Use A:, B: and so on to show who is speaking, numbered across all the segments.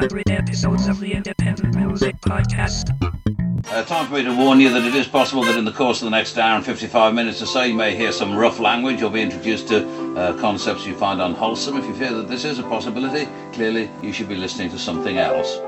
A: 100 episodes of the Independent Music Podcast.
B: Uh, time for me to warn you that it is possible that in the course of the next hour and 55 minutes or so you may hear some rough language or be introduced to uh, concepts you find unwholesome. If you fear that this is a possibility, clearly you should be listening to something else.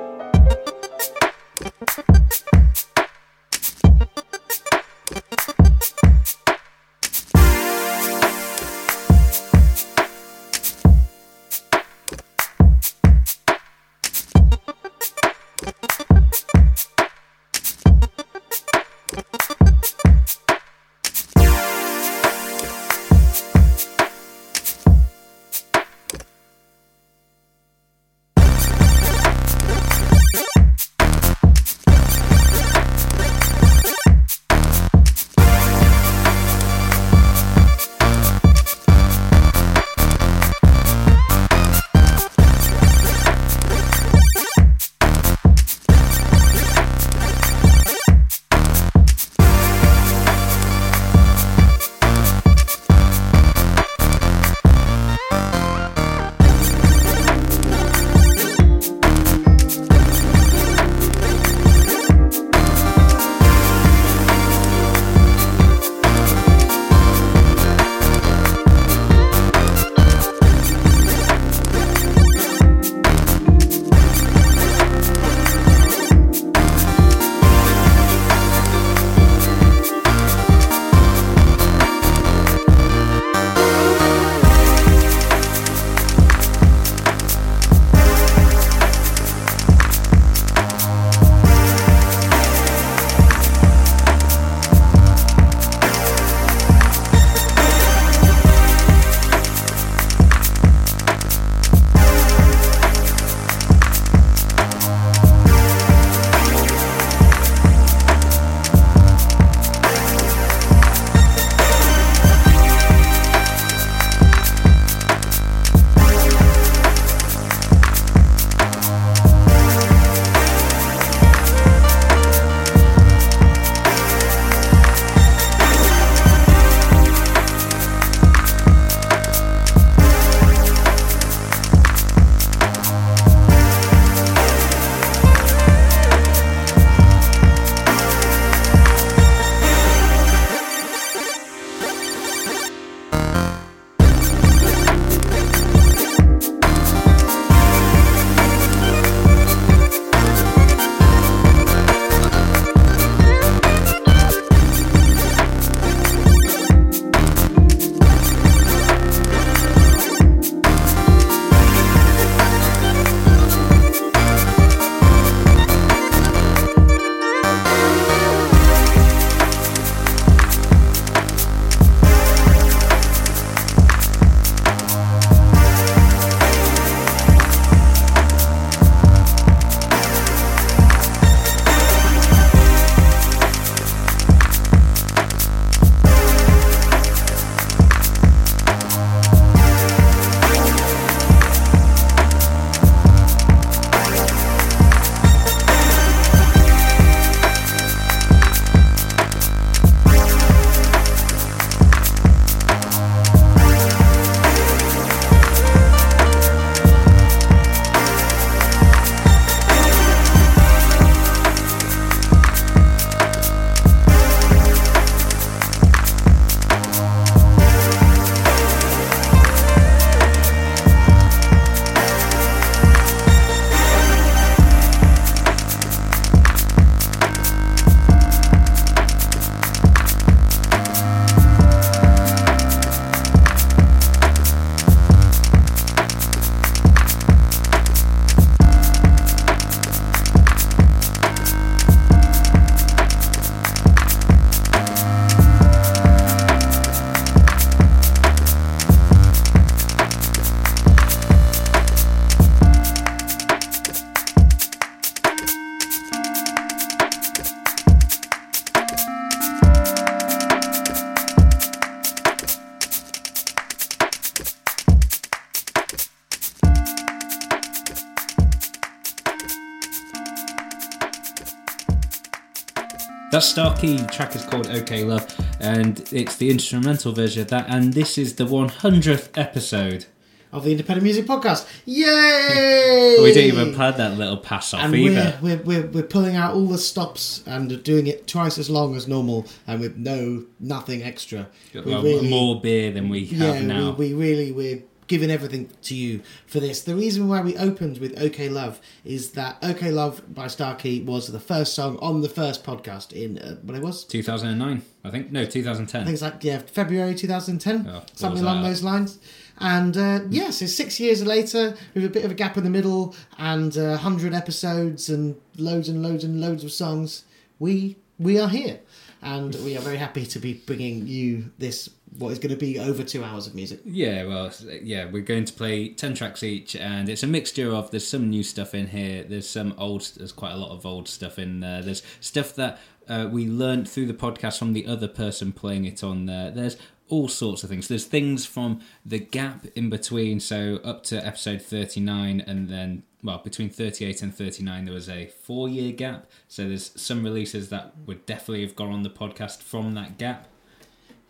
C: Starkey. Track is called OK Love, and it's the instrumental version of that. And this is the 100th episode
D: of the Independent Music Podcast. Yay!
C: We didn't even plan that little pass off
D: and
C: either.
D: we're, we're, we're, we're pulling out all the stops and doing it twice as long as normal and with no nothing extra. We
C: Well,
D: really-
C: more beer than we have
D: yeah,
C: now.
D: We, we really we're giving everything to you for this. The reason why we opened with OK Love is that OK Love by Starkey was the first song on the first podcast in uh, what it was.
C: 2009, I think. No, 2010.
D: I think it's like yeah February 2010,
C: Oh,
D: something along those lines. And uh, yeah, so six years later, with a bit of a gap in the middle, and uh, hundred episodes, and loads and loads and loads of songs, we we are here, and we are very happy to be bringing you this what is going to be over two hours of music.
C: Yeah, well, yeah, we're going to play 10 tracks each, and it's a mixture of there's some new stuff in here, there's some old, there's quite a lot of old stuff in there, there's stuff that uh, we learned through the podcast from the other person playing it on there, there's all sorts of things. There's things from the gap in between, so up to episode 39, and then, well, between 38 and 39, there was a four year gap, so there's some releases that would definitely have gone on the podcast from that gap.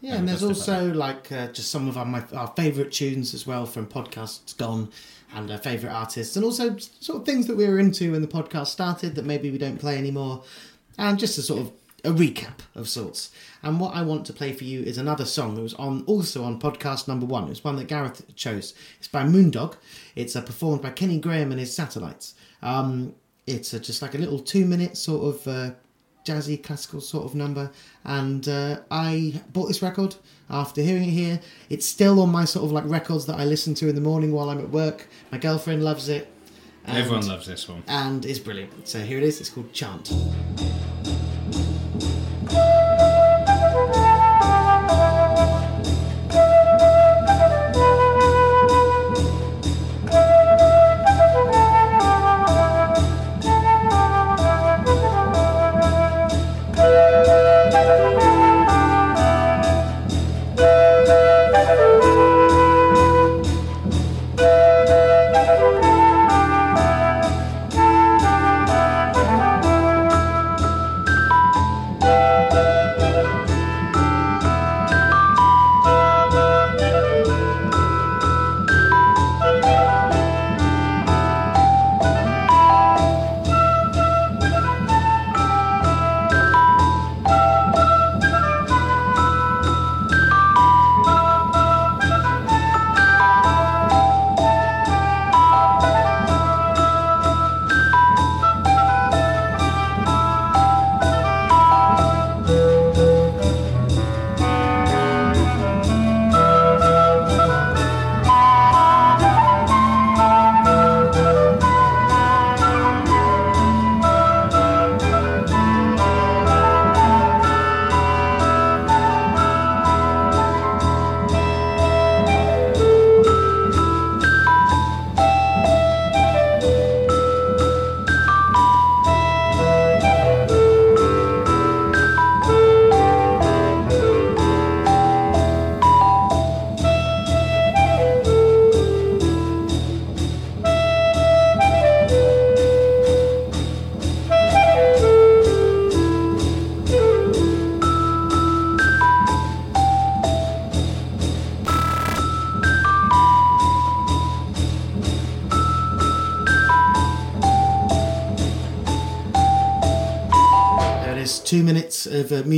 D: Yeah, and there's
C: we've got stuff
D: also like uh, just some of our my, our favourite tunes as well from podcasts gone, and our favourite artists, and also sort of things that we were into when the podcast started that maybe we don't play anymore, and just a sort of a recap of sorts. And what I want to play for you is another song that was on also on podcast number one. It was one that Gareth chose. It's by Moondog. It's uh, performed by Kenny Graham and his Satellites. Um, it's uh, just like a little two minute sort of. Uh, jazzy classical sort of number and uh, i bought this record after hearing it here it's still on my sort of like records that i listen to in the morning while i'm at work my girlfriend loves it and,
C: Everyone loves this one.
D: and it's brilliant so here it is it's called chant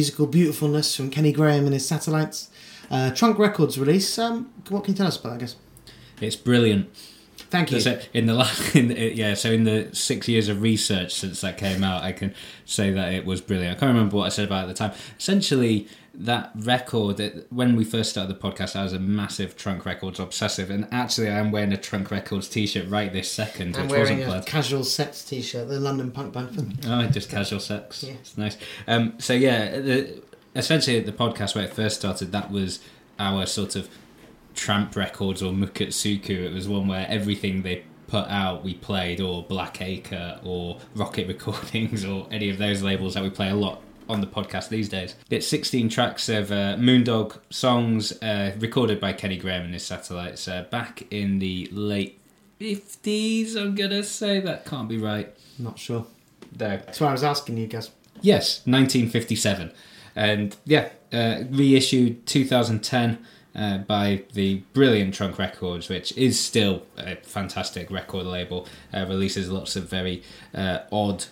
D: musical beautifulness from Kenny Graham and his Satellites. Uh, Trunk Records release. Um, what can you tell us about that, I guess?
C: It's brilliant.
D: Thank you.
C: So in the last, in the, yeah, so in the six years of research since that came out, I can say that it was brilliant. I can't remember what I said about it at the time. Essentially, that record, that when we first started the podcast, I was a massive Trunk Records obsessive, and actually, I am wearing a Trunk Records t-shirt right this second,
D: I'm
C: which
D: wearing
C: wasn't
D: a
C: planned.
D: casual sex t-shirt, the London punk band.
C: Oh, just casual sex.
D: Yeah.
C: It's nice. Um, so yeah, the, essentially the podcast where it first started, that was our sort of tramp records or Mukatsuku. It was one where everything they put out we played, or Black Acre, or Rocket Recordings, or any of those labels that we play a lot on the podcast these days. It's 16 tracks of uh, Moondog songs uh, recorded by Kenny Graham and his satellites uh, back in the late 50s. I'm gonna say that can't be right.
D: Not sure.
C: There.
D: That's why I was asking you guys.
C: Yes, 1957. And yeah, uh, reissued 2010. Uh, by the brilliant Trunk Records, which is still a fantastic record label. Uh, releases lots of very uh, odd,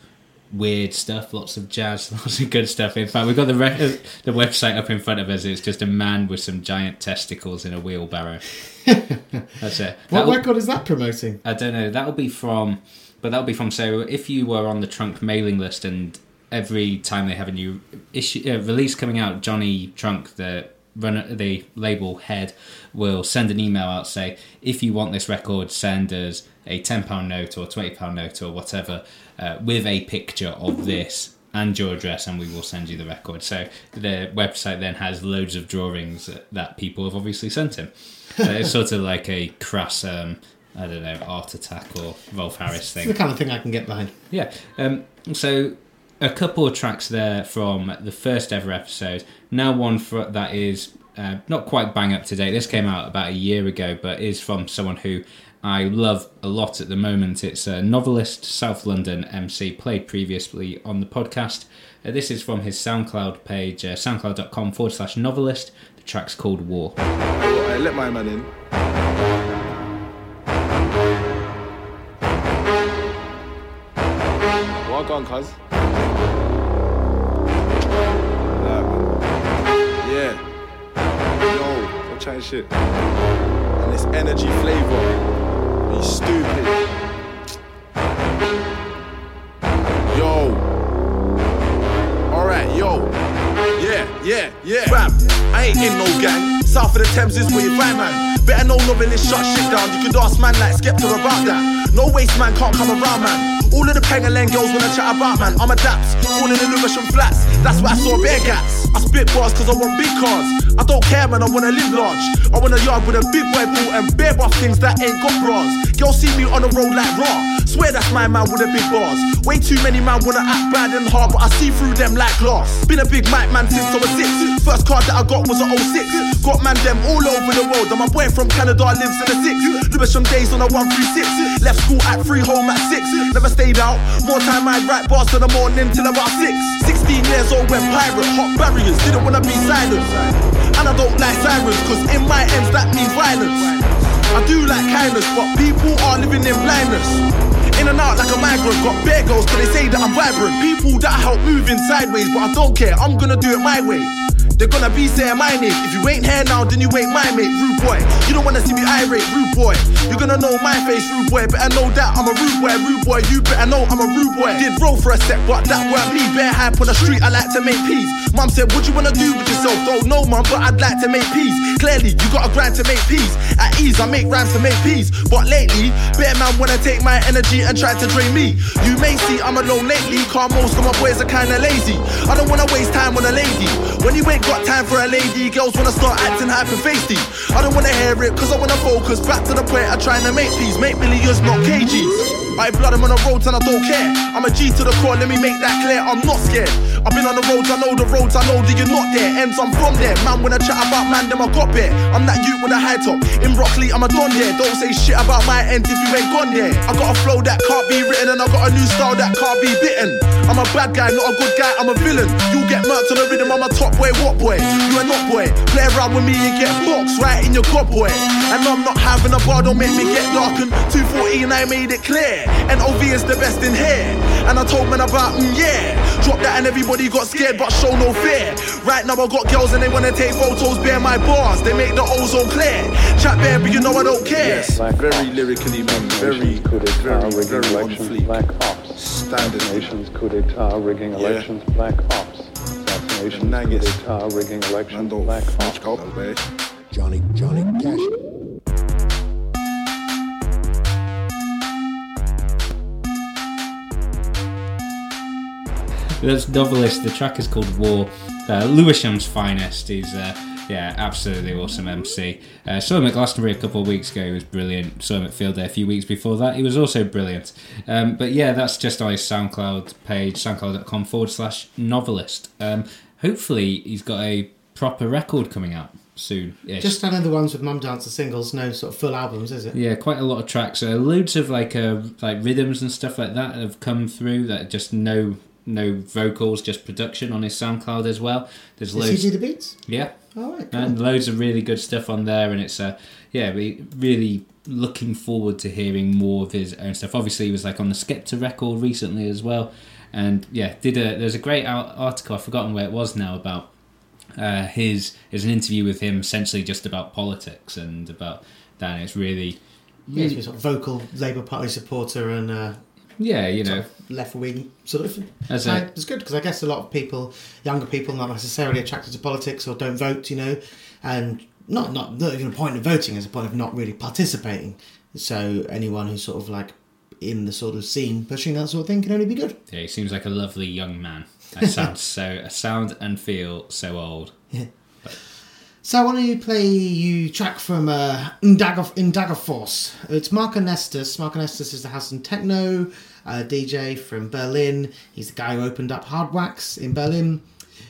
C: weird stuff, lots of jazz, lots of good stuff. In fact, we've got the re- the website up in front of us. It's just a man with some giant testicles in a wheelbarrow. That's it.
D: What
C: That'll-
D: record is that promoting?
C: I don't know. That'll be from, but that'll be from. So if you were on the Trunk mailing list, and every time they have a new issue uh, release coming out, Johnny Trunk, the runner, the label head, will send an email out say, if you want this record, send us a ten pound note or twenty pound note or whatever uh, with a picture of this. And your address, and we will send you the record. So the website then has loads of drawings that people have obviously sent him. So it's sort of like a crass, um, I don't know, Art Attack or Rolf Harris thing.
D: It's the kind of thing I can get behind.
C: Yeah. Um, so a couple of tracks there from the first ever episode. Now one for that is uh, not quite bang up to date. This came out about a year ago, but is from someone who I love a lot at the moment. It's a novelist, South London MC, played previously on the podcast. Uh, this is from his SoundCloud page, uh, soundcloud.com forward slash novelist. The track's called War.
E: I let my man in. Well gone, cuz. Shit. And this energy flavor. Be stupid. Yo. Alright, yo. Yeah, yeah, yeah. Fam, I ain't in no gang. South of the Thames is where you find man. Better know novelist shut shit down. You could ask man like Skepta about that. No waste man can't come around man. All of the Pengalang girls wanna chat about man. I'm a daps, all in the Lewisham flats. That's why I saw bare gats. I spit bars cause I want big cars. I don't care man, I wanna live large. I want a yard with a big boy pool and bare buff things that ain't got bras. Girls see me on the road like raw. Swear that's my man with the big bars. Way too many man wanna act bad and hard, but I see through them like glass. Been a big mic man since I was six. First card that I got was a 06. Got man them all over the world. And my boy from Canada lives in the six. Lewisham days on a 136. Left school at three, home at six. Never stayed out. More time I'd write bars to the morning till about six. 16 years old when pirate, hot barriers. Didn't wanna be silent. And I don't like sirens, cause in my ends that means violence. I do like kindness, but people are living in blindness. In and out like a migrant, got bare girls, cause they say that I'm vibrant. People that I help moving sideways, but I don't care, I'm gonna do it my way. They're gonna be saying my name. If you ain't here now, then you ain't my mate, rude boy. You don't wanna see me irate, rude boy. You're gonna know my face, rude boy. Better know that I'm a rude boy, rude boy. You better know I'm a rude boy. Did roll for a sec, but that weren't me. Bare hype on the street, I like to make peace. Mum said, What you wanna do with yourself? Don't know, mum, but I'd like to make peace. Clearly, you gotta grind to make peace. At ease, I make rhymes to make peace. But lately, better man wanna take my energy and try to drain me. You may see I'm alone lately, car most of my boys are kinda lazy. I don't wanna waste time on a lady. When you ain't got time for a lady, girls wanna start acting hyper-facey. I don't wanna hear it, cause I wanna focus. Back to the point of trying to make peace. Make millions, not KGs. I blood, I'm on the roads and I don't care. I'm a G to the core, let me make that clear. I'm not scared. I've been on the roads, I know the roads, I know that you're not there. Ends, I'm from there. Man, when I chat about man, them I got bare. I'm that youth with a high top. In Brockley, I'm a don there. Don't say shit about my end if you ain't gone there. I got a flow that can't be written and I got a new style that can't be bitten. I'm a bad guy, not a good guy, I'm a villain. You get murked on the rhythm, I'm a top boy, what boy? You a not boy. Play around with me and get boxed right in your god boy. And I'm not having a bar, don't make me get darkened. 240 and I made it clear. NOV is the best in here. And I told men about, mm, yeah. Drop that and everybody got scared but show no fear. Right now I got girls and they wanna take photos, bear my bars. They make the ozone clear. Chat bare, but you know I don't care. Yes, very lyrically, man. Very,
F: coup d'etat,
E: very,
F: rigging
E: very on
F: elections,
E: fleek.
F: black ops.
E: Standard.
F: Nations coup d'etat, rigging
E: Yeah.
F: elections, black ops. Assassinations, coup
E: Nuggets.
F: d'etat, rigging
E: Man,
F: black ops.
G: Johnny, Johnny Cash.
C: That's novelist. The track is called War. Uh, Lewisham's finest. He's uh, yeah, absolutely awesome MC. Uh, saw him at Glastonbury a couple of weeks ago. He was brilliant. Saw him at Field Day a few weeks before that. He was also brilliant. Um, but yeah, that's just on his SoundCloud page, soundcloud.com forward slash novelist. Um, hopefully, he's got a proper record coming out soon.
D: Just another ones with Mum Dancer singles, no sort of full albums, is it?
C: Yeah, quite a lot of tracks. Uh, loads of like uh, like rhythms and stuff like that have come through that just no no vocals, just production on his SoundCloud as well. There's
D: Does he
C: loads.
D: do the beats?
C: Yeah,
D: All right. Cool.
C: and loads of really good stuff on there and it's uh yeah we really looking forward to hearing more of his own stuff obviously he was like on the skepta record recently as well and yeah did a there's a great article i've forgotten where it was now about uh his is an interview with him essentially just about politics and about that and it's really
D: Yeah, he's sort of vocal Labour Party supporter and uh,
C: yeah you know
D: left wing sort of.
C: As a-
D: it's good because I guess a lot of people, younger people, not necessarily attracted to politics or don't vote, you know, and not not not even a point of voting is a point of not really participating. So anyone who's sort of like in the sort of scene pushing that sort of thing can only be good.
C: yeah he seems like a lovely young man i sound so I sound and feel so old Yeah.
D: So I want to play you track from uh, Force. It's Mark Ernestus. Mark Ernestus is the house and techno uh, DJ from Berlin. He's the guy who opened up Hardwax in Berlin.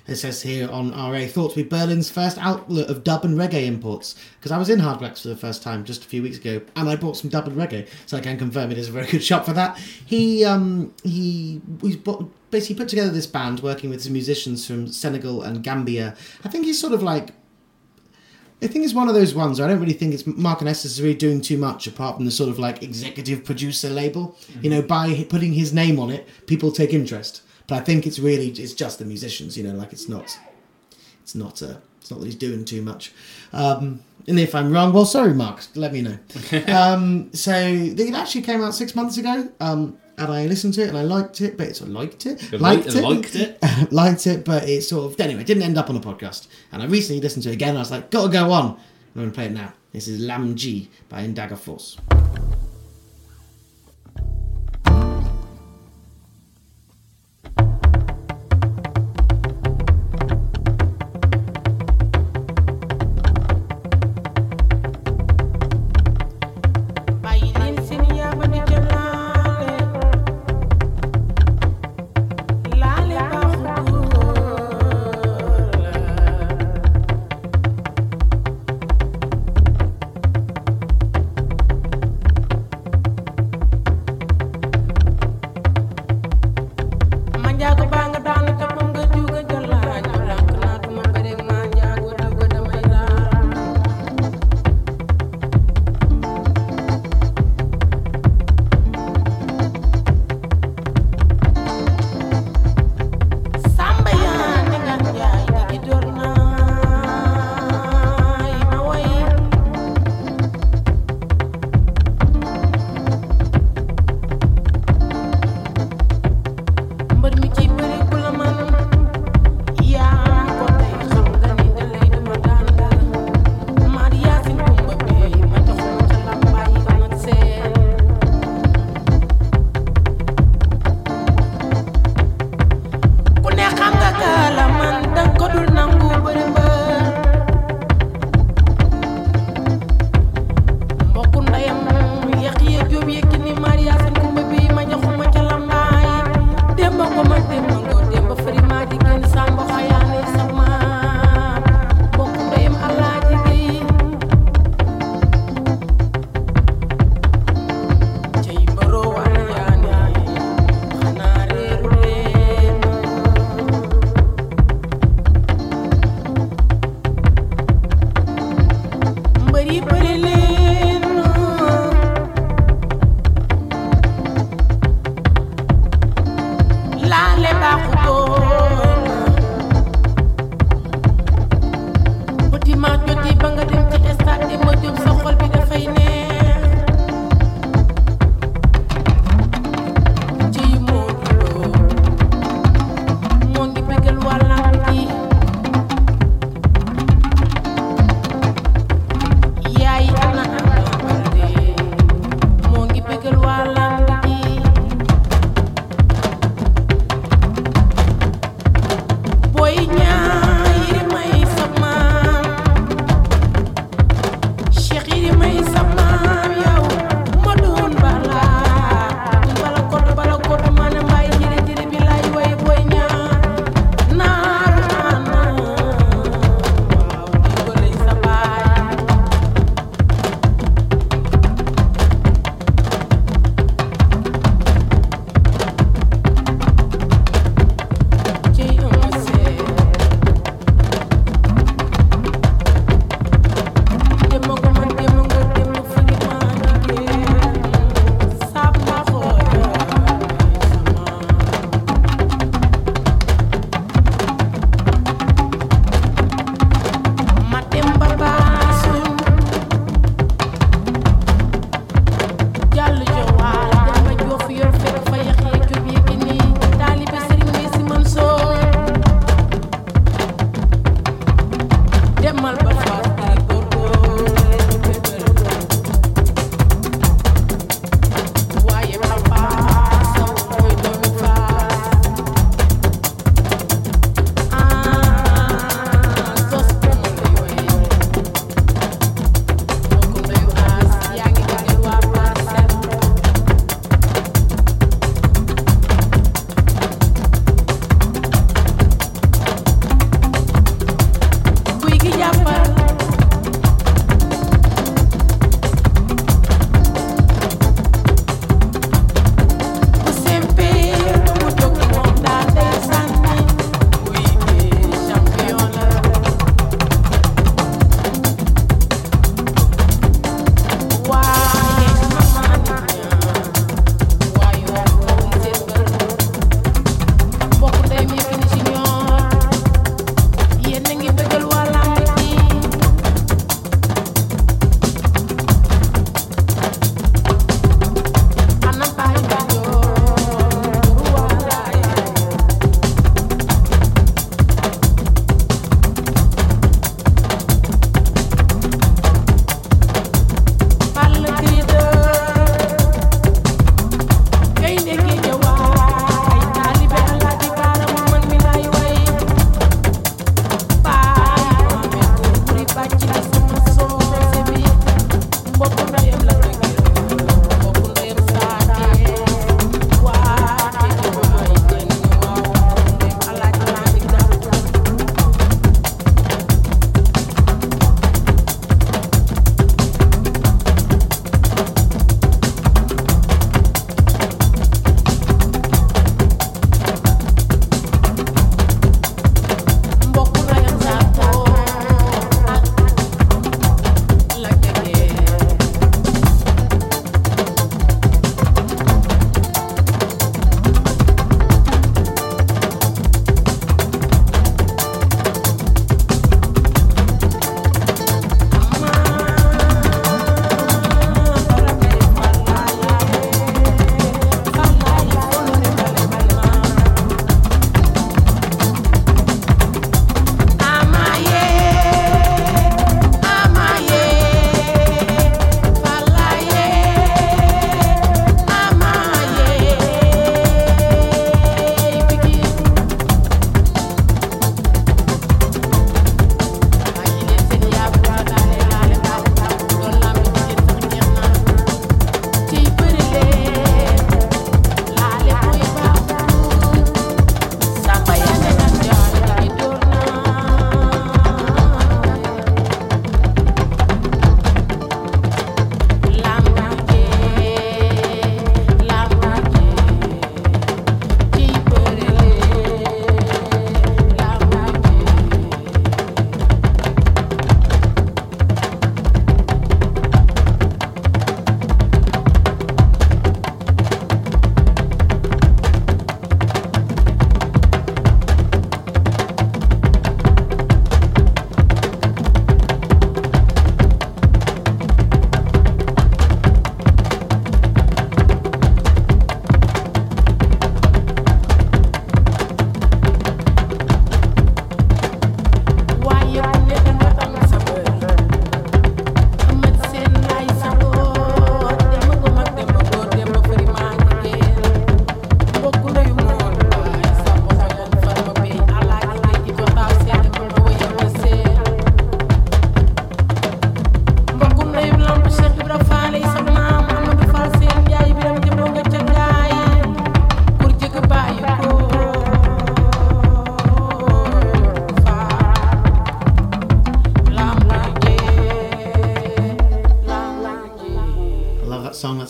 D: It says here on RA, thought to be Berlin's first outlet of dub and reggae imports. Because I was in Hardwax for the first time just a few weeks ago, and I bought some dub and reggae, so I can confirm it is a very good shop for that. He um, he he's bought, basically put together this band working with some musicians from Senegal and Gambia. I think he's sort of like I think it's one of those ones. Where I don't really think it's Mark Ernestus is really doing too much apart from the sort of like executive producer label. You know, by putting his name on it, people take interest. But I think it's really it's just the musicians. You know, like it's not it's not uh, it's not that he's doing too much. Um, and if I'm wrong, well, sorry, Mark. Let me know. um, so it actually came out six months ago. Um, and I listened to it and I liked it, but it's I liked it, liked it,
C: liked it?
D: liked it, but it sort of anyway didn't end up on a podcast. And I recently listened to it again. And I was like, gotta go on. I'm gonna play it now. This is Lam G by Ndagga Force.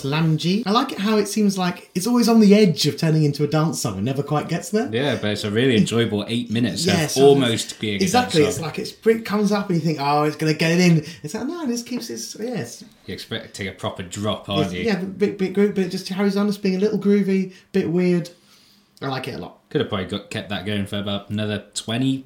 D: Yanji. I like it how it seems like it's always on the edge of turning into a dance song and never quite gets there.
C: Yeah, but it's a really enjoyable eight minutes
D: Yeah,
C: of
D: so
C: almost being
D: exactly. It's like it's, it comes up and you think, oh, it's going to get it in. It's like no, this keeps its yes,
C: You're expecting a proper drop, aren't you?
D: yeah, bit bit groovy, but it just carries on as being a little groovy, bit weird. I like it a lot.
C: Could have probably got, kept that going for about another 20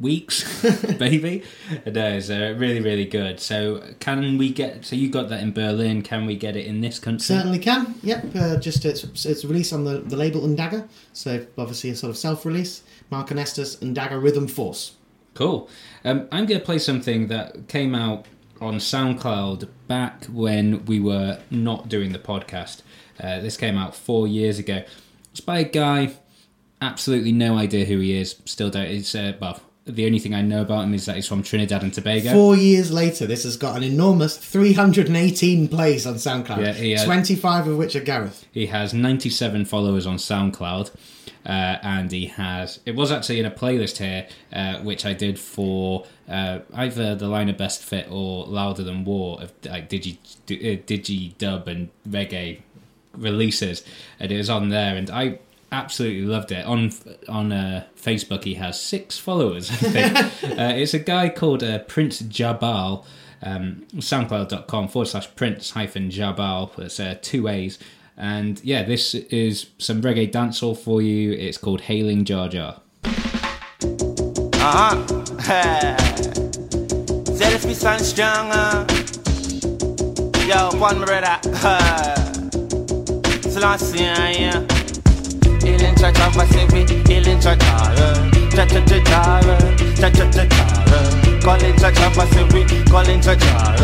C: weeks, maybe. No, it's uh, really, really good. So, can we get. So, you got that in Berlin. Can we get it in this country?
D: Certainly can. Yep. Uh, just it's, it's released on the, the label Ndagga, so obviously a sort of self-release. Mark Ernestus Ndagga Rhythm Force.
C: Cool. Um, I'm going to play something that came out on SoundCloud back when we were not doing the podcast. Uh, this came out four years ago. It's by a guy, absolutely no idea who he is. Still don't. It's uh, well, the only thing I know about him is that he's from Trinidad and Tobago.
D: Four years later, this has got an enormous 318 plays on SoundCloud.
C: Yeah, he, uh,
D: 25 of which are Gareth.
C: He has 97 followers on SoundCloud, uh, and he has. It was actually in a playlist here, uh, which I did for uh, either the line of Best Fit or Louder Than War of like Digi, uh, Digi Dub and reggae releases, and it was on there, and I absolutely loved it. On on uh, Facebook, he has six followers. I think uh, it's a guy called uh, Prince Jabal. Um, SoundCloud.com forward slash Prince hyphen Jabal. It's uh, two A's. And yeah, this is some reggae dancehall for you. It's called Hailing Jar Jar.
H: Uh-huh. Say this be sound stronger. Yo, one brother. Selassie, yeah. Ilin cha cha pasibi, ilin cha cha, cha cha cha cha, cha cha cha cha. Calling cha cha pasibi, calling cha cha,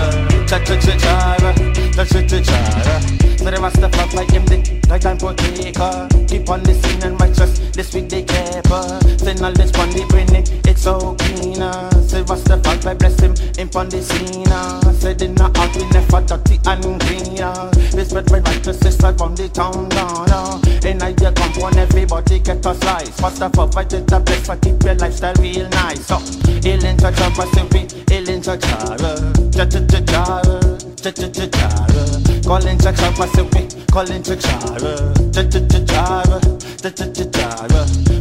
H: cha cha cha cha, cha cha cha cha. So they must have fuck like him, they like for taker. Keep on scene and righteous, this week they keeper. Uh, Send all this on the brain, it's so. Uh, say what's the fuck, I bless him, in on the scene. Uh, Said in the heart, we never dirty and greener. Respect my righteous sister from the town down. In a year compound, everybody get a slice. First of all, fight it up, let's keep your lifestyle real nice. So, ill in such a recipe, ill in such a cha-cha-cha-cha, cha-cha-cha-cha. Calling in such a recipe, call in such a cha-cha-cha-cha, cha-cha-cha-cha.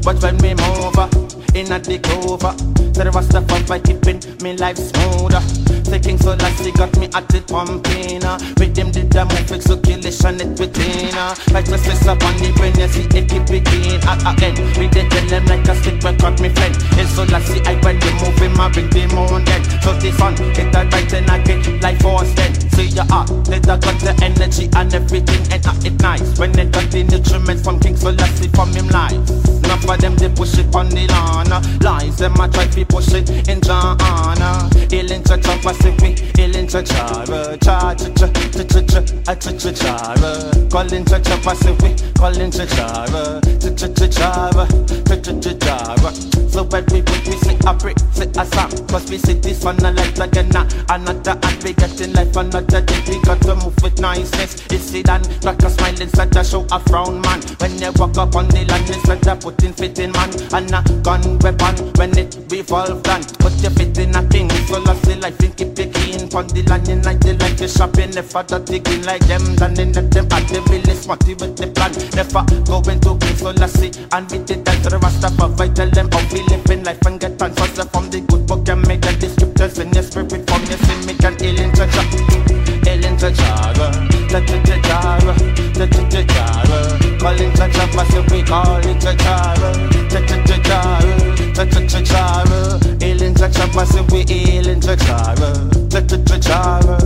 H: But when we move, up in a the cover, so the rest of us by keeping me life smoother. Taking so last got me at it pumping. uh. With them did the move, circulation it within. Like the stress up on the brain, you see it keep it in. At a end, we did tell them like a stick record, me friend. It's so last I when they move in my bring the moon then. So this one, get that right and I get life force then. See ya up, they got the energy and everything and uh, it nice. When they got the nutrients from King Selassie from him life. Enough of them they push it on the lawn corner. Lies them a try to push it in Jana. Il in cha cha Pacific, il in cha chara. Cha cha cha cha cha cha a cha cha chara. Call cha cha Pacific, call in cha chara. Cha cha cha chara, cha cha cha. So when we put we see a brick, see a song, cause we see this one a life again. Another and we get in life another day. We got to move with niceness. It's it and crack a smile instead of show a frown man. When you walk up on the land, instead of putting fit in man and a gun weapon when it revolve done. Put your fit in a king, so lost the life and keep it clean. Pon the land in like the life is shopping. Never the digging like them. Done in let them at the village smarty with the plan. Never going to king, so let's see. And we did that to the us. I tell them how we live in life and get answers from the good book and make the scriptures in your spirit from your sin. Make an ill in church. Ill Jara, Jara, calling Jara, massive we calling Jara, Jara, Jara, ailing Jara, massive we ailing Jara, Jara, Jara,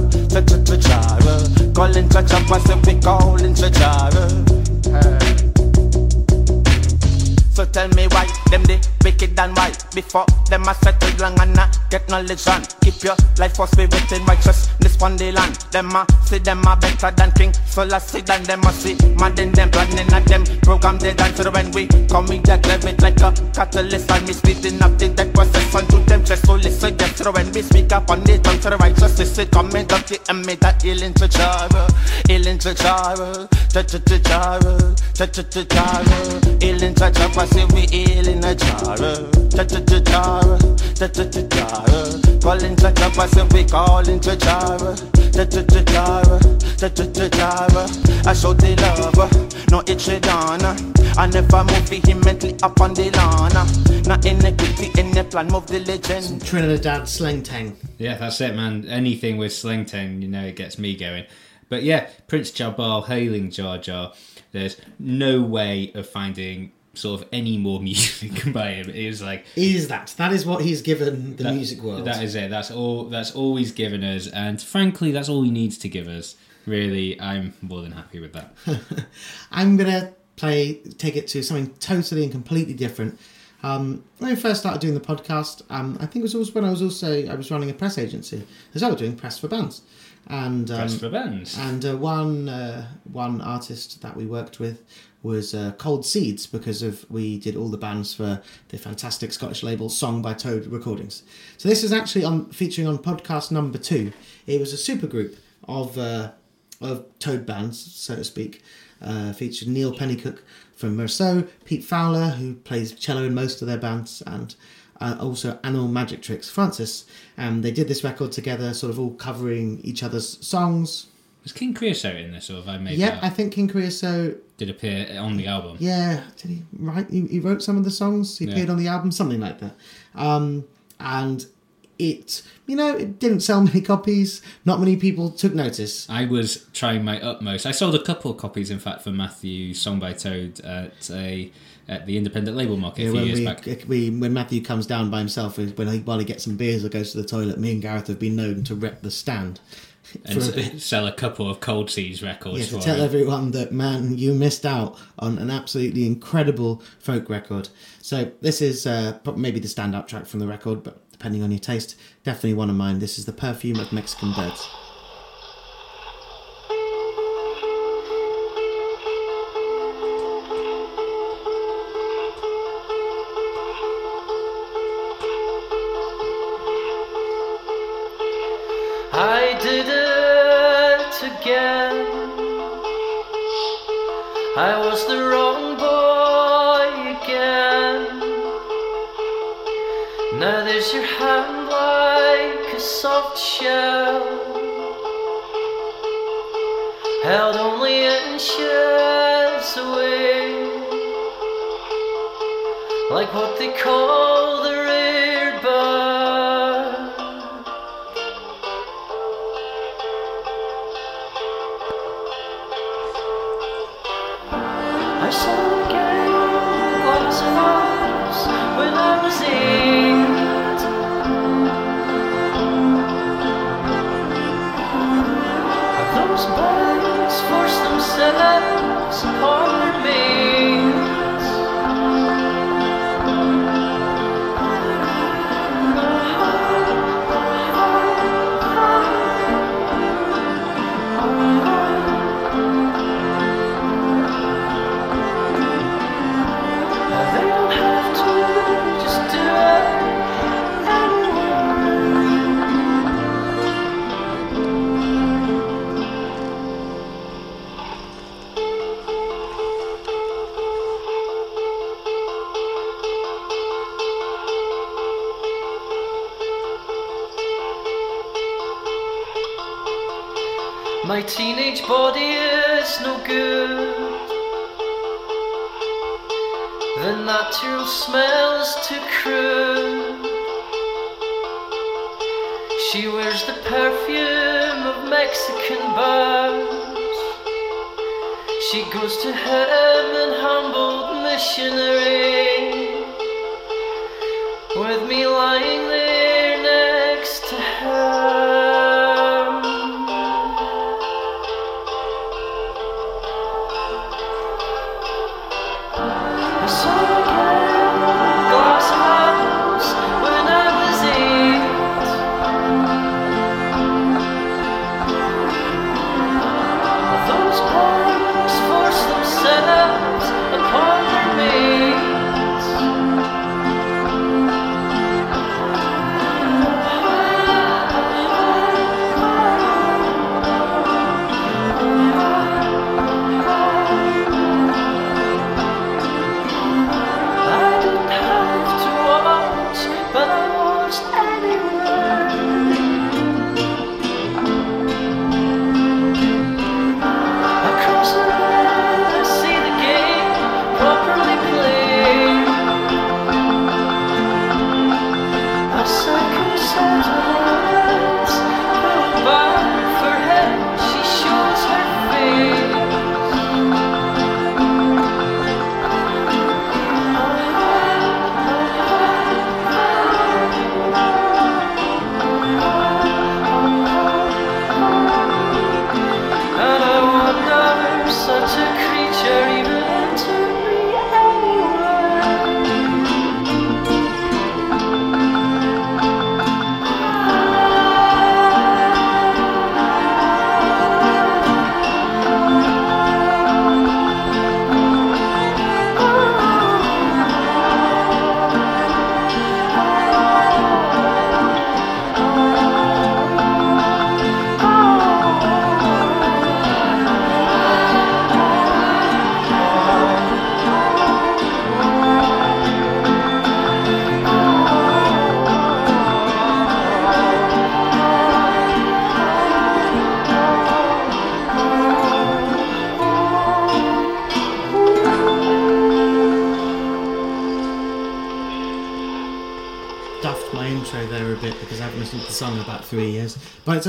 H: calling Jara, massive we calling Jara. So tell me why them they wicked and why before them a settle long and a get knowledge on. keep your life for spirit in righteousness on the land. Them a see them a better than king, so let's see than them a see mad in them planning at them program they dance so when we come we get it like a catalyst and me speeding up the deck process and to them just so listen get so when we speak up on the tongue to the righteousness it coming up the and me that ill into jar, ill into jar, cha cha cha jar, Cha-cha-cha-chara, healing cha-cha, I say we healing a chara. Cha-cha-cha-chara, cha-cha-cha-chara, calling cha-cha, I say we calling cha-chara. Cha-cha-cha-chara, cha-cha-cha-chara, I show the love, uh, no itchy dana. I never move vehemently up on the lawn. Not iniquity in the plan, move the legend.
D: Trinidad slang tang.
C: Yeah, that's it, man. Anything with slang tang, you know, it gets me going. But yeah, Prince Jabal hailing Jar Jar. There's no way of finding sort of any more music by him. It was like
D: Is that? That is what he's given the
C: that-
D: music world.
C: That is it. That's all. That's all he's given us, and frankly, that's all he needs to give us. Really, I'm more than happy with that.
D: I'm gonna play take it to something totally and completely different. Um, when I first started doing the podcast, um, I think it was also when I was also I was running a press agency as well, doing press for bands, and um,
C: Press for bands.
D: And uh, one uh, one artist that we worked with was uh, Cold Seeds because of we did all the bands for the fantastic Scottish label Song by Toad Recordings. So this is actually on featuring on podcast number two. It was a super group of uh, of Toad bands, so to speak. Uh, featured Neil Pennycook from Meursault, Pete Fowler, who plays cello in most of their bands, and uh, also Animal Magic Tricks, Francis. And they did this record together, sort of all covering each other's songs.
C: Was King Creosote in this, or have I made that?
D: I think King Creosote
C: Did appear on the album.
D: yeah, did he write? He, he wrote some of the songs. He
C: Yeah.
D: appeared on the album, something like that. Um, and it, you know, it didn't sell many copies. Not many people took notice.
C: I was trying my utmost. I sold a couple of copies, in fact, for Matthew Song by Toad at a at the independent label market
D: Yeah,
C: a few years
D: we,
C: back.
D: we when Matthew comes down by himself, when he, while he gets some beers or goes to the toilet, me and Gareth have been known to rep the stand.
C: And
D: a
C: sell a couple of Cold Seeds records
D: Yeah, tell
C: him.
D: everyone that man, you missed out on an absolutely incredible folk record. So this is uh, maybe the standout track from the record, but depending on your taste, definitely one of mine. This is the perfume of Mexican birds.
I: What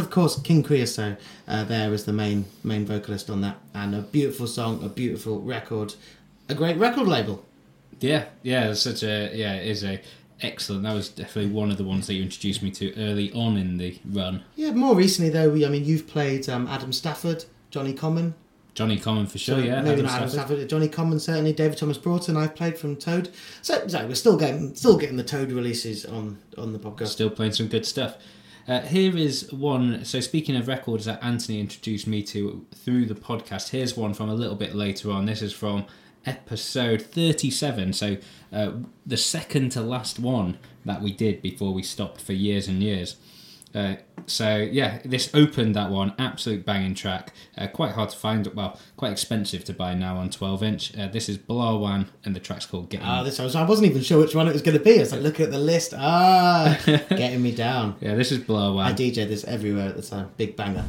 I: of
D: course King Creosote uh, there as the main main vocalist on that, and a beautiful song, a beautiful record, a great record label.
C: Yeah, yeah, it's such a yeah, it is a excellent. That was definitely one of the ones that you introduced me to early on in the run.
D: Yeah, more recently though, we, I mean, you've played um, Adam Stafford, Jonnie Common.
C: Jonnie Common for sure, yeah.
D: maybe
C: Adam
D: not Adam
C: Stafford.
D: Stafford, Jonnie Common certainly, David Thomas Broughton. I've played from Toad, so, so we're still getting still getting the Toad releases on on the podcast.
C: Still playing some good stuff. Uh, here is one. So, speaking of records that Anthony introduced me to through the podcast, here's one from a little bit later on. This is from episode 37. So, uh, the second to last one that we did before we stopped for years and years. Uh, so, yeah, this opened that one. Absolute banging track. Uh, quite hard to find. Well, quite expensive to buy now on 12 inch. Uh, this is Blawan, and the track's called Getting
D: Ah, this I, was, I wasn't even sure which one it was going to be. I was like looking at the list. Ah, getting me down.
C: Yeah, this is Blawan.
D: I DJ this everywhere at the time. Big banger.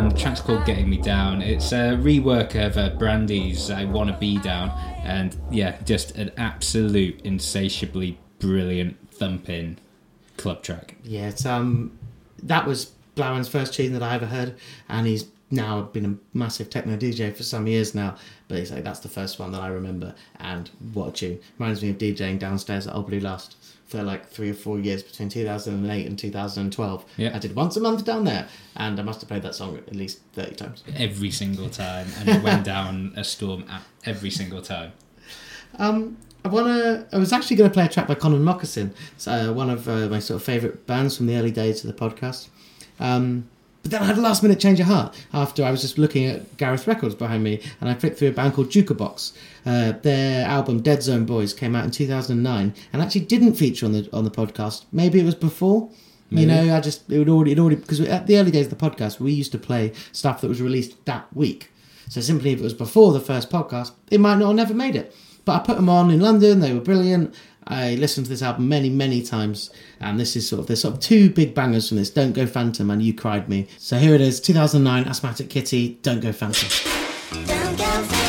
C: And the track's called Getting Me Down. It's a rework of uh, Brandy's I Wanna Be Down, and yeah, just an absolute insatiably brilliant thumping club track.
D: Yeah, it's um, that was Blawan's first tune that I ever heard, and he's now I've been a massive techno DJ for some years now. But he's like, that's the first one that I remember, and what a tune! Reminds me of DJing downstairs at Old Blue Last for like three or four years between 2008 and 2012.
C: Yeah.
D: I did once a month down there, and I must have played that song at least 30 times.
C: Every single time, and it went down a storm at every single time.
D: Um, I wanna. I was actually going to play a track by Connan Mockasin. It's uh, one of uh, my sort of favourite bands from the early days of the podcast. Um, but then I had a last minute change of heart after I was just looking at Gareth Records behind me, and I flicked through a band called Jookabox. Uh, their album Dead Zone Boys came out in 2009, and actually didn't feature on the on the podcast. Maybe it was before. You know, I just it would already it already because at the early days of the podcast we used to play stuff that was released that week. So simply if it was before the first podcast, it might not have never made it. But I put them on in London; they were brilliant. I listened to this album many, many times, and this is sort of there's sort of two big bangers from this: "Don't Go Phantom" and "You Cried Me." So here it is, 2009, Asthmatic Kitty, "Don't Go Phantom."
J: Don't go phantom,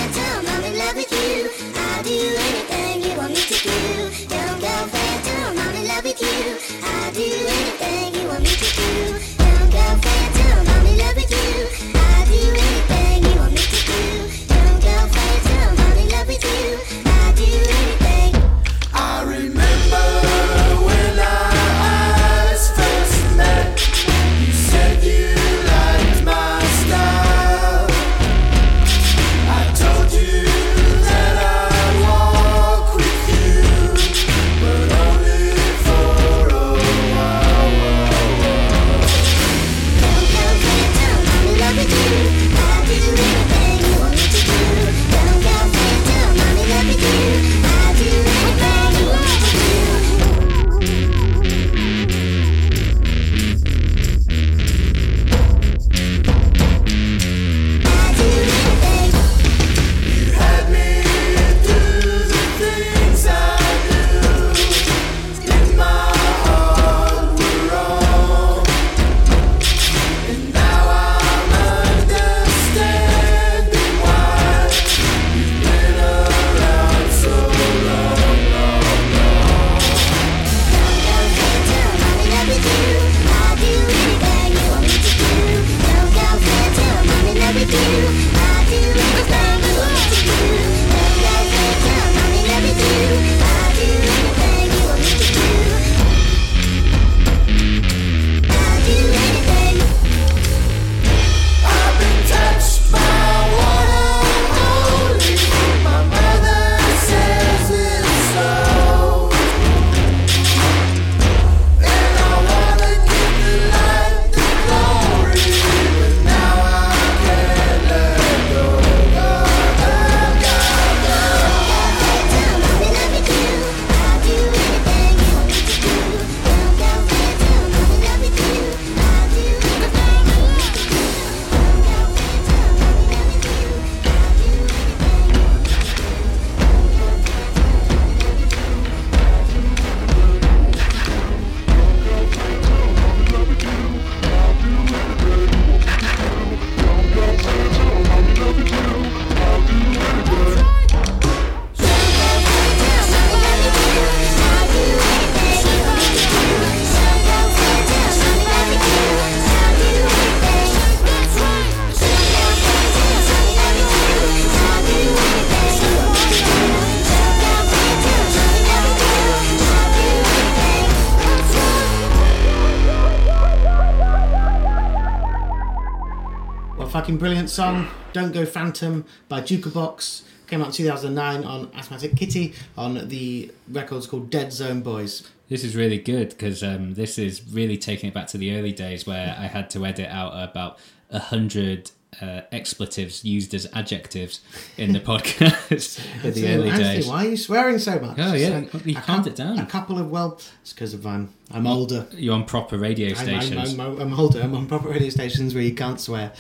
D: fucking brilliant song, "Don't Go Phantom" by Jookabox. Came out in 2009 on Asthmatic Kitty on the records called Dead Zone Boys.
C: This is really good because um, this is really taking it back to the early days where I had to edit out about a hundred uh, expletives used as adjectives in the podcast in the early
D: Anthony,
C: days.
D: why are you swearing so much?
C: Oh, yeah,
D: So,
C: you calmed it down.
D: A couple of well, it's because of I'm I'm older.
C: You're on proper radio
D: I'm,
C: stations.
D: I'm, I'm, I'm older. I'm on proper radio stations where you can't swear.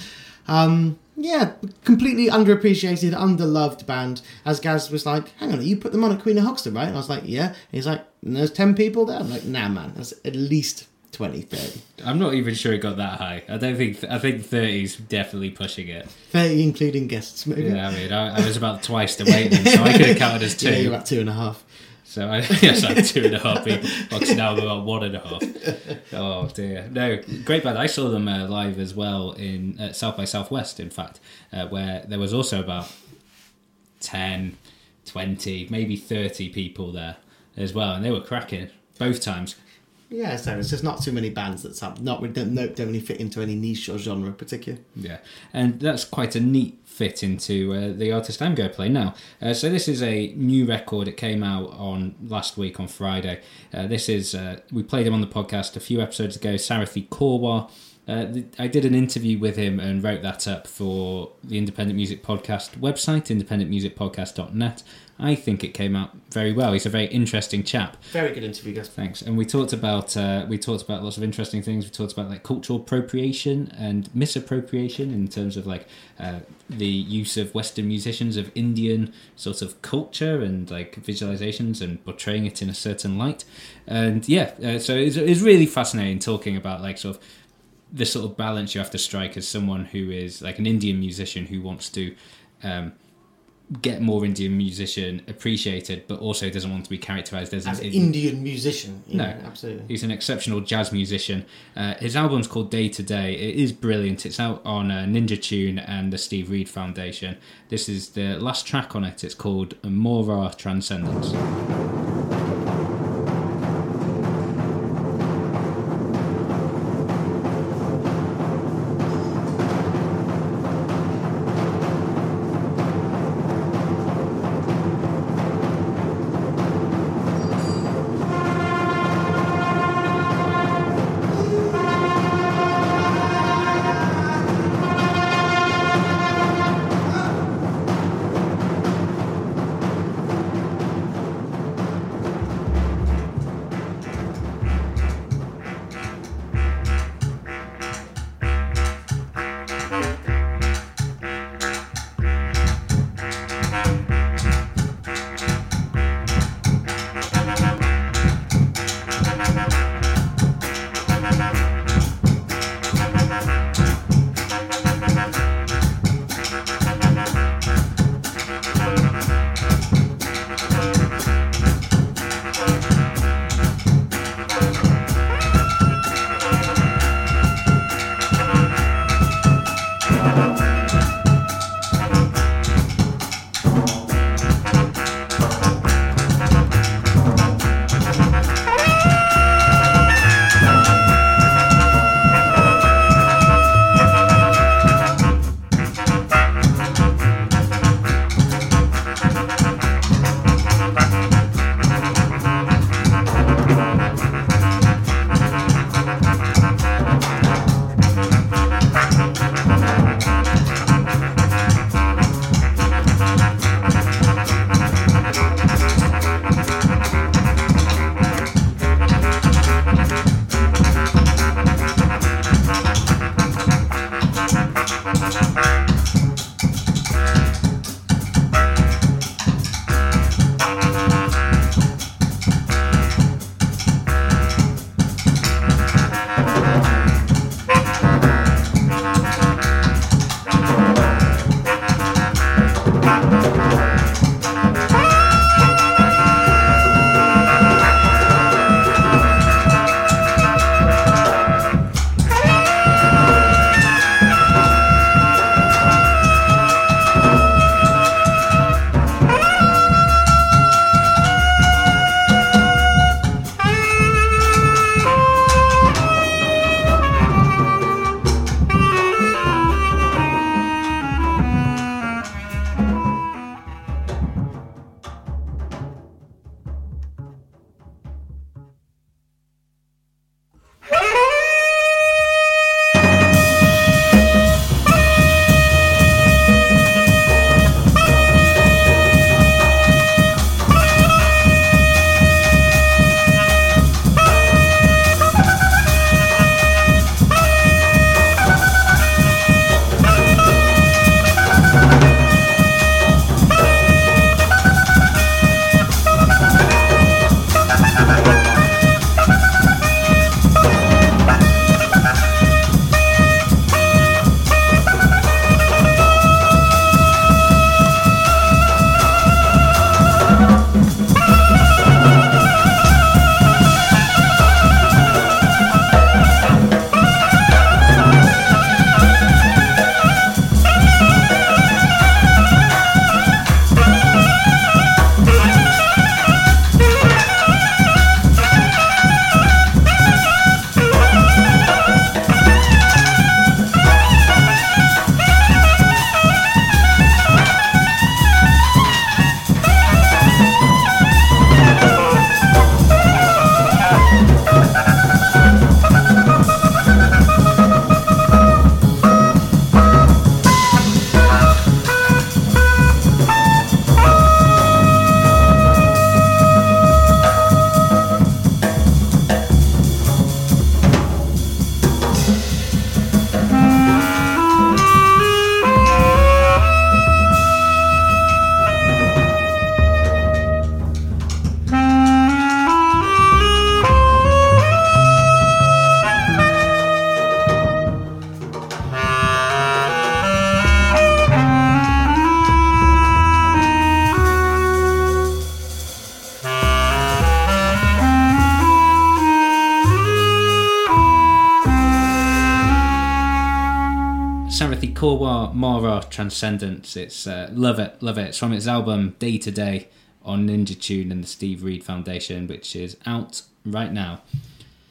D: Um, yeah, completely underappreciated, underloved band. As Gaz was like, "Hang on, you put them on at Queen of Hoxton, right?" And I was like, "Yeah." He's like, and "There's ten people there." I'm like, "Nah, man, that's at least 20, 30.
C: I'm not even sure it got that high. I don't think. I think 30's definitely pushing it.
D: 30 including guests, maybe."
C: Yeah, I mean, I, I was about twice the weight so I could have counted as two.
D: Yeah, you're about two and a half.
C: So I, yes, I'm two and a half people. Box now we're about one and a half. Oh dear, no, great band. I saw them uh, live as well in uh, South by Southwest. In fact, uh, where there was also about 10, 20, maybe thirty people there as well, and they were cracking both times.
D: Yeah, so it's just not too many bands that's up. Not don't, don't really fit into any niche or genre in particular.
C: Yeah, and that's quite a neat fit into uh, the artist I'm going to play now. Uh, so this is a new record. It came out on last week on Friday. Uh, this is uh, we played him on the podcast a few episodes ago. Sarathy Korwar. Uh, I did an interview with him and wrote that up for the Independent Music Podcast website, independentmusicpodcast.net. I think it came out very well. He's a very interesting chap.
D: Very good interview, guys.
C: Thanks. And we talked about uh, we talked about lots of interesting things. We talked about like cultural appropriation and misappropriation in terms of like uh, the use of Western musicians of Indian sort of culture and like visualizations and portraying it in a certain light. And yeah, uh, so it's, it's really fascinating talking about like sort of the sort of balance you have to strike as someone who is like an Indian musician who wants to. Um, get more Indian musician appreciated, but also doesn't want to be characterized as,
D: As an
C: an
D: Indian musician.
C: no,
D: absolutely.
C: He's an exceptional jazz musician. Uh, his album's called Day to Day. It is brilliant. It's out on uh, Ninja Tune and the Steve Reid Foundation. This is the last track on it. It's called Mora Transcendence. Korwar Mara Transcendence. It's uh, love it, love it. It's from its album Day to Day on Ninja Tune and the Steve Reid Foundation, which is out right now.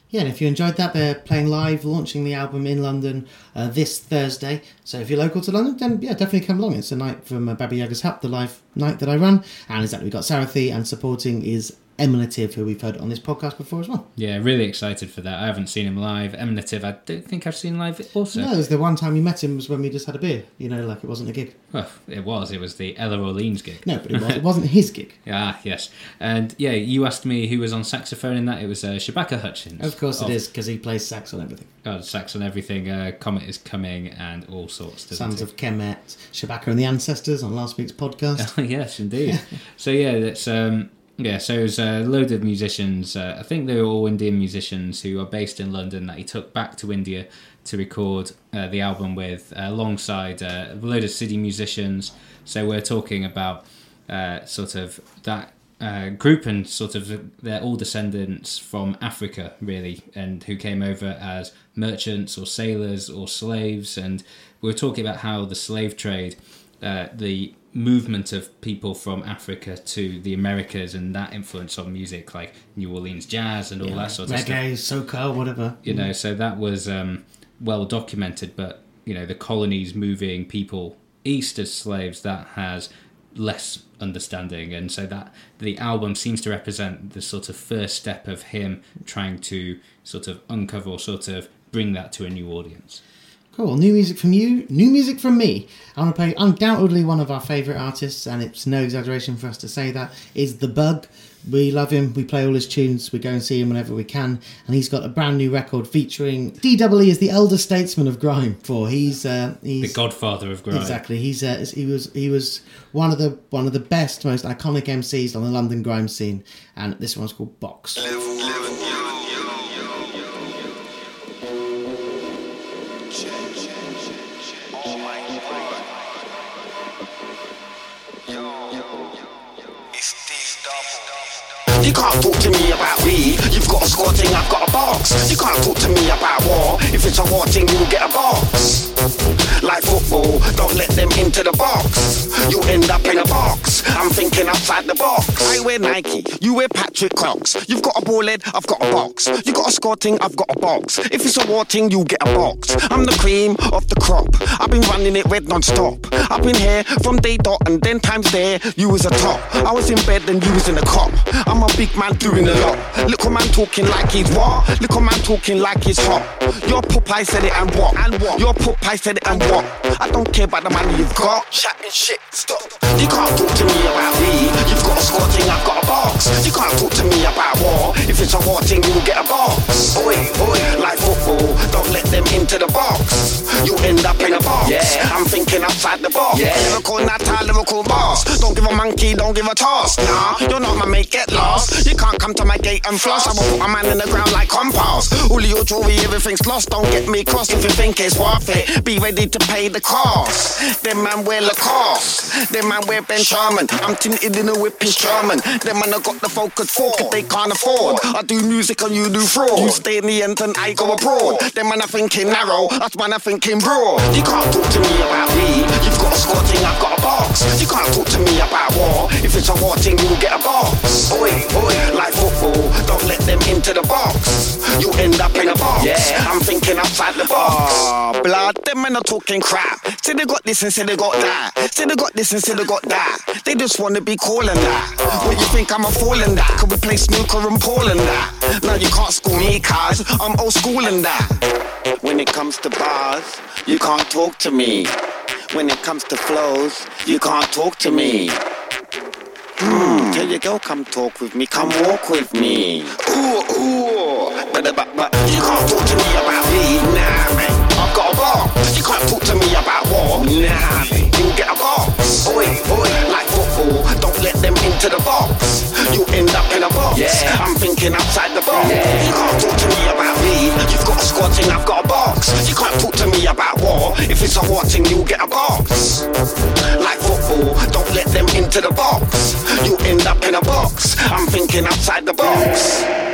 D: Yeah, and if you enjoyed that, they're playing live, launching the album in London uh, this Thursday. So if you're local to London, then yeah, definitely come along. It's a night from uh, Baba Yaga's Hut, the live night that I run. And exactly, we've got Sarathy, and supporting is Emanative, who we've heard on this podcast before as well.
C: Yeah, really excited for that. I haven't seen him live. Emanative, I don't think I've seen live also.
D: No, it was the one time you met him was when we just had a beer. You know, like it wasn't a gig.
C: Well, it was. It was the Ella Orleans gig.
D: No, but it, was, it wasn't his gig.
C: Ah, yes. And yeah, you asked me who was on saxophone in that. It was uh, Shabaka Hutchings.
D: Of course it is, because he plays sax on everything.
C: God, sax on everything. Uh, Comet is coming and all sorts.
D: Sons
C: it?
D: of Kemet, Shabaka and the Ancestors on last week's podcast.
C: yes, indeed. so yeah, that's um, yeah. So it was a load of musicians. Uh, I think they were all Indian musicians who are based in London that he took back to India to record uh, the album with, uh, alongside uh, a load of Siddi musicians. So we're talking about uh, sort of that. Uh, group and sort of they're all descendants from Africa, really, and who came over as merchants or sailors or slaves. And we are talking about how the slave trade uh, the movement of people from Africa to the Americas and that influence on music, like New Orleans jazz and all that sort of stuff.
D: Reggae, soca, whatever.
C: You know, so that was um, well documented. But you know, the colonies moving people east as slaves that has less understanding, and so that the album seems to represent the sort of first step of him trying to sort of uncover or sort of bring that to a new audience.
D: Cool. New music from you, new music from me. I want to play undoubtedly one of our favourite artists, and it's no exaggeration for us to say that, is The Bug. We love him. We play all his tunes. We go and see him whenever we can. And he's got a brand new record featuring DWE is the elder statesman of grime. For he's uh,
C: The Godfather of grime.
D: exactly he's uh, he was he was one of the one of the best, most iconic MCs on the London grime scene. And this one's called Box.
K: You can't talk to me about weed. You've got a score thing, I've got a box. You can't talk to me about war. If it's a war thing, you'll get a box. Like football, don't let them into the box. You end up in a box. I'm thinking outside the box. I wear Nike, you wear Patrick Crocs. You've got a ball head, I've got a box. You got a score thing, I've got a box. If it's a war thing, you'll get a box. I'm the cream of the crop. I've been running it red non-stop. I've been here from day dot and then times there, you was a top. I was in bed and you was in the cop. I'm a big man doing a lot. Little man talking like he's what? Little man talking like he's hot. Your Popeye said it and what? And what? Your Popeye said it and what? I don't care about the money you've got. Chatting shit, stop. You can't talk to me about weed. You've got a score thing, I've got a box. You can't talk to me about war. If it's a war thing, you'll get a box. Oi, oi, like football, don't let them into the box. You end up in a box. Yeah, I'm thinking outside the box. Yeah, lyrical, not lyrical boss. Don't give a monkey, don't give a toss. Nah, you're not my mate, get lost. You can't come to my gate and floss. I will put a man in the ground like compost. All your jewelry, everything's lost. Don't get me crossed if you think it's worth it. Be ready to pay the cost. Them man wear Lacoste. Them man wear Ben Sherman. I'm tinted in a whip in Sherman. Them man have got the focus fork they can't afford. I do music and you do fraud. You stay in the end and I go abroad. Them man are thinking narrow. Us man are thinking broad. You can't talk to me about weed. You've got a score thing, I've got a box. You can't talk to me about war. If it's a war thing, you'll get a box. Oi, oi, like football. Don't let them into the box. You end up in a box. Yeah, I'm thinking outside the box. Oh, blood, them men are talking crap. Say they got this and say they got that. Say they got this and say they got that. They just wanna be calling that. What you think I'm a fool in that? Could we play snooker and Paul in that? Now you can't school me, cuz I'm old school in that. When it comes to bars, you can't talk to me. When it comes to flows, you can't talk to me. Hmm, you go, come talk with me, come walk with me. Ooh, ooh, but, but, but you can't talk to me about me, nah, man. Got a box. You can't talk to me about war, nah, man. You get a box. Oi, oi, like football, don't let them into the box. You end up in a box. Yeah, I'm thinking outside the box. You can't talk to me about me. You've got a squad thing, I've got a box. You can't talk to me about war. If it's a war thing, you'll get a box. Like football, don't let them into the box. You end up in a box. I'm thinking outside the box.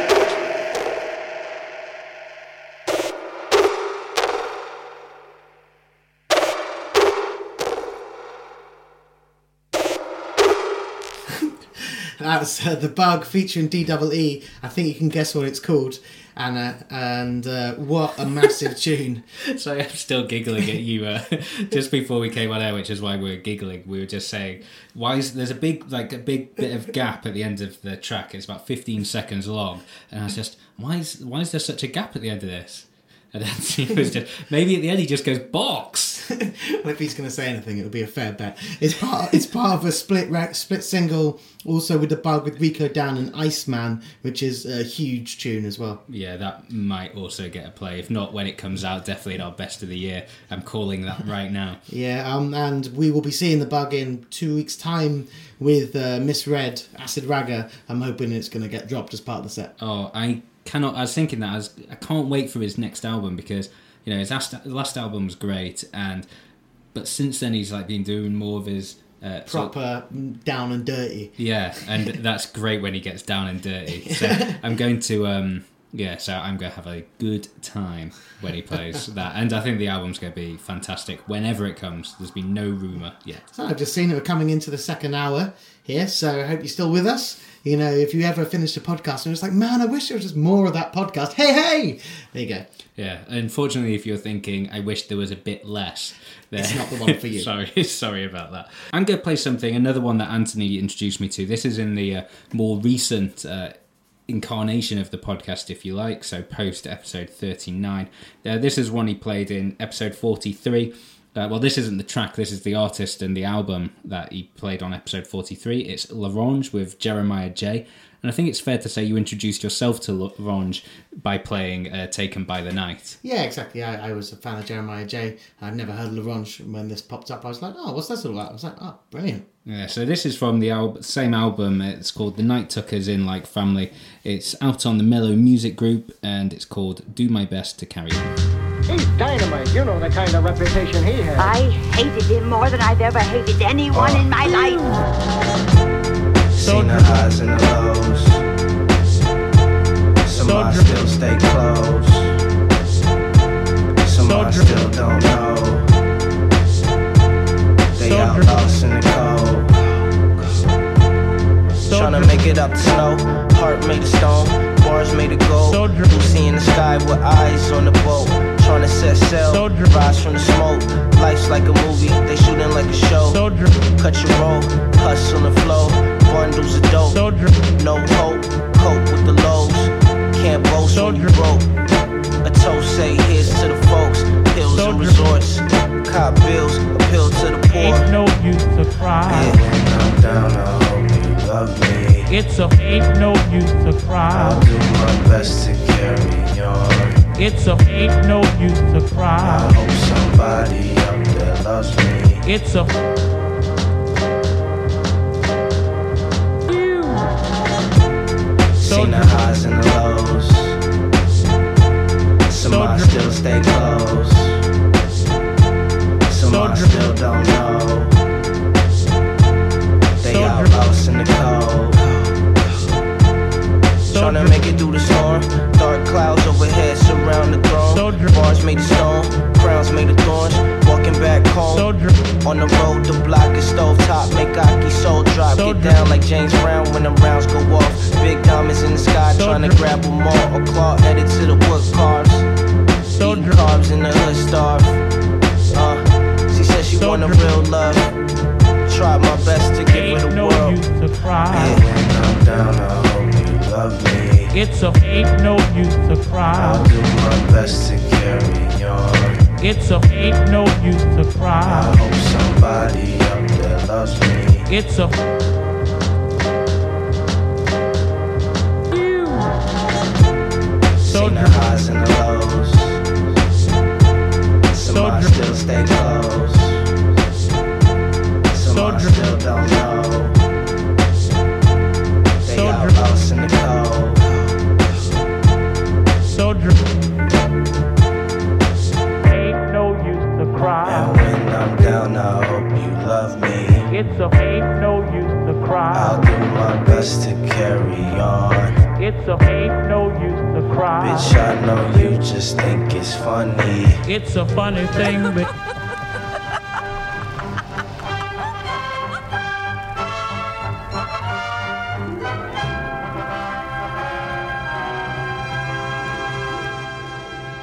D: That's uh, the bug featuring DWE. I think you can guess what it's called. Anna, and uh, what a massive tune!
C: So I'm still giggling at you uh, just before we came on air, which is why we were giggling. We were just saying, why is there's a big like a big bit of gap at the end of the track? It's about 15 seconds long, and I was just, why is why is there such a gap at the end of this? And then he was just maybe at the end he just goes box.
D: well, if he's going to say anything, it'll be a fair bet. It's part. It's part of a split ra- split single, also with the bug with Riko Dan and Iceman, which is a huge tune as well.
C: Yeah, that might also get a play. If not, when it comes out, definitely in our best of the year. I'm calling that right now.
D: Yeah, um, and we will be seeing the bug in two weeks' time with uh, Miss Red Acid Ragga. I'm hoping it's going to get dropped as part of the set.
C: Oh, I cannot. I was thinking that I, was, I can't wait for his next album because you know his last, last album was great, and but since then he's like been doing more of his uh,
D: Proper down and dirty.
C: yeah, and that's great when he gets down and dirty. So I'm going to um yeah, so I'm going to have a good time when he plays that, and I think the album's going to be fantastic whenever it comes. There's been no rumor yet.
D: So I've just seen it we're coming into the second hour here, so I hope you're still with us. You know, if you ever finish a podcast and it's like, man, I wish there was just more of that podcast. Hey, hey! There you go.
C: Yeah, unfortunately, if you're thinking, I wish there was a bit less, then
D: It's not the one for you.
C: sorry, sorry about that. I'm going to play something, another one that Anthony introduced me to. This is in the uh, more recent uh, incarnation of the podcast, if you like, so post episode 39. Uh, this is one he played in episode 43. Uh, well, this isn't the track, this is the artist and the album that he played on episode 43. It's L'Orange with Jeremiah Jae. And I think it's fair to say you introduced yourself to L'Orange by playing uh, Taken by the Night.
D: Yeah, exactly. I, I was a fan of Jeremiah Jae. I'd never heard L'Orange. When this popped up, I was like, oh, what's this all about? I was like, oh, brilliant.
C: Yeah, so this is from the al- same album. It's called The Night Took Us In Like Family. It's out on the Mellow Music Group and it's called Do My Best to Carry On.
L: He's dynamite. You know the kind of reputation he has.
M: I hated him more than I've ever hated anyone in my life.
H: Seen the highs and the lows. Some I still stay close. Some I still don't know. They out lost in the cold. Tryna make it up the snow. Heart made of stone. Bars made of gold. Lucy in the sky with eyes on the boat. Tryna set sail. Rise from the smoke. Life's like a movie. They shooting like a show. Cut your roll. Hustle and flow. Bundles of dope. No hope. Cope with the lows. Can't boast when you broke. A toast say here's to the folks. Hills and resorts. Cop bills. Appeal to the poor.
N: Ain't no use to cry.
H: Yeah, when I'm down, I hope you love me.
N: It's a ain't no use to cry.
H: I'll do my best to carry on.
N: It's a ain't no use to cry.
H: I hope somebody up there loves me.
N: It's a
H: Seen the highs and the lows. Some I still stay close. Some I still don't know. They out lost in the cold. Tryna make it through the storm. Dark clouds overhead surround the throne. Bars made of stone, crowns made of thorns. Walking back home. On the road, the block is stove top. Make Aki soul drop. Get down like James Brown when the rounds go off. Big diamonds in the sky, tryna grab them all. A claw headed to the wood carves. Eating carbs in the hood starve. Uh, she said she want a real love. Tried my best to give her the
N: no
H: world.
N: use to cry.
H: Yeah, I'm down, I love me.
N: It's a ain't no use to cry.
H: I'll do my best to carry on.
N: It's a ain't no use to cry.
H: I hope somebody up there loves me.
N: It's a so
H: Seen the highs and the lows. Some I still stay close. Some I still
N: It's a ain't no use to cry.
H: I'll do my best to carry on.
N: It's a ain't no use to cry.
H: Bitch, I know you just think it's funny.
N: It's a funny thing, but.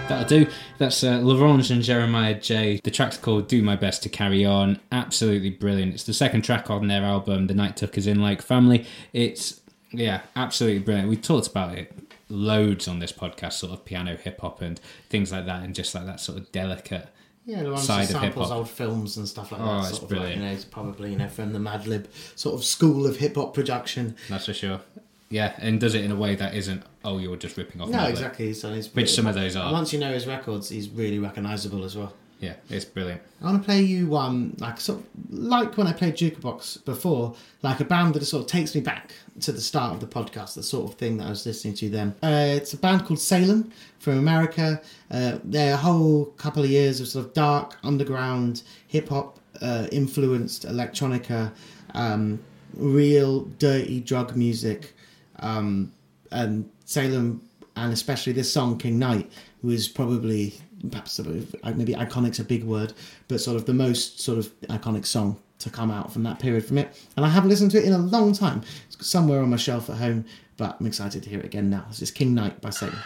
C: That'll do. That's uh, L'Orange and Jeremiah Jae. The track's called Do My Best to Carry On. Absolutely brilliant. It's the second track on their album, The Night Took Us In Like Family. It's, yeah, absolutely brilliant. We talked about it loads on this podcast, sort of piano hip hop and things like that, and just like that sort of delicate
D: Yeah, the ones
C: side
D: that
C: of hip
D: samples old films and stuff like
C: Oh,
D: that.
C: it's
D: sort of
C: brilliant.
D: Like, you know, it's probably you know from the Madlib sort of school of hip hop production.
C: That's for sure. Yeah, and does it in a way that isn't, oh, you're just ripping off.
D: No,
C: Madlib.
D: exactly. He's
C: Which some of those are.
D: Once you know his records, he's really recognisable as well.
C: Yeah, it's brilliant.
D: I want to play you one like sort of like when I played Jookabox before, like a band that sort of takes me back to the start of the podcast, the sort of thing that I was listening to then. Uh, it's a band called Salem from America. Uh, they're a whole couple of years of sort of dark underground hip hop uh, influenced electronica, um, real dirty drug music, um, and Salem, and especially this song King Knight was probably perhaps uh, maybe iconic's a big word, but sort of the most sort of iconic song to come out from that period from it. And I haven't listened to it in a long time. It's somewhere on my shelf at home, but I'm excited to hear it again now. This is King Knight by Salem.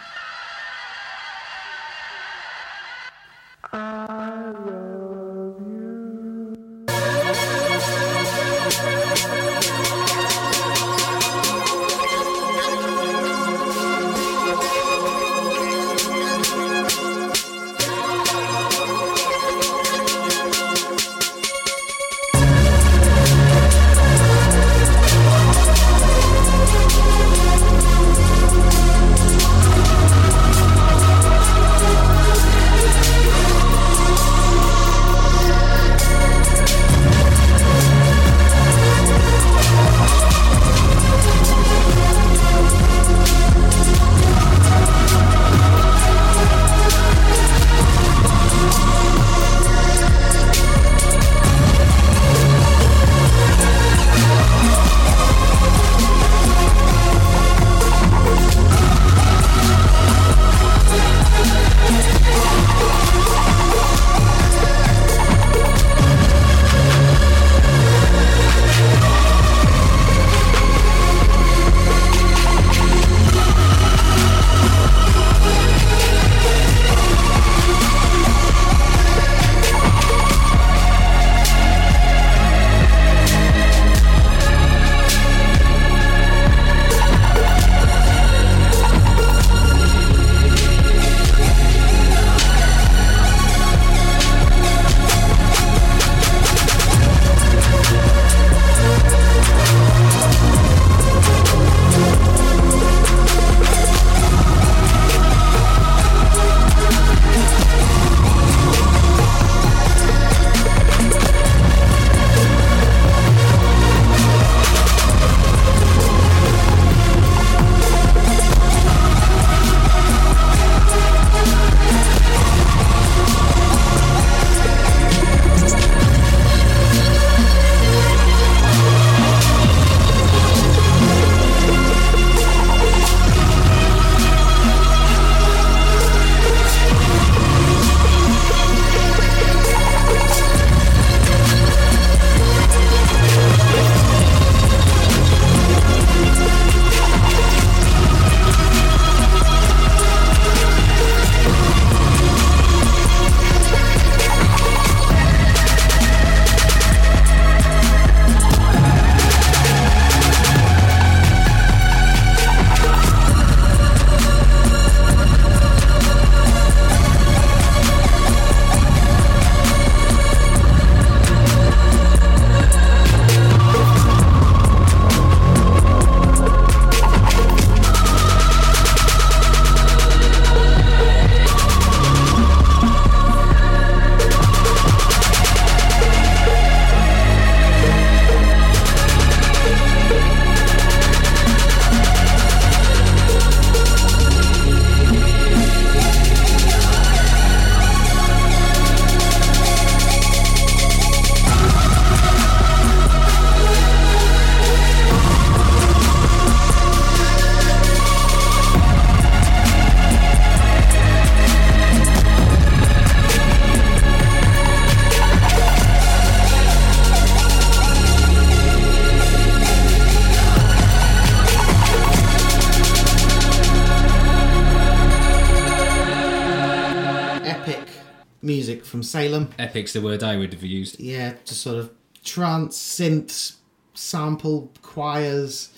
C: Epic's the word I would have used.
D: Yeah, just sort of trance, synth, sample, choirs.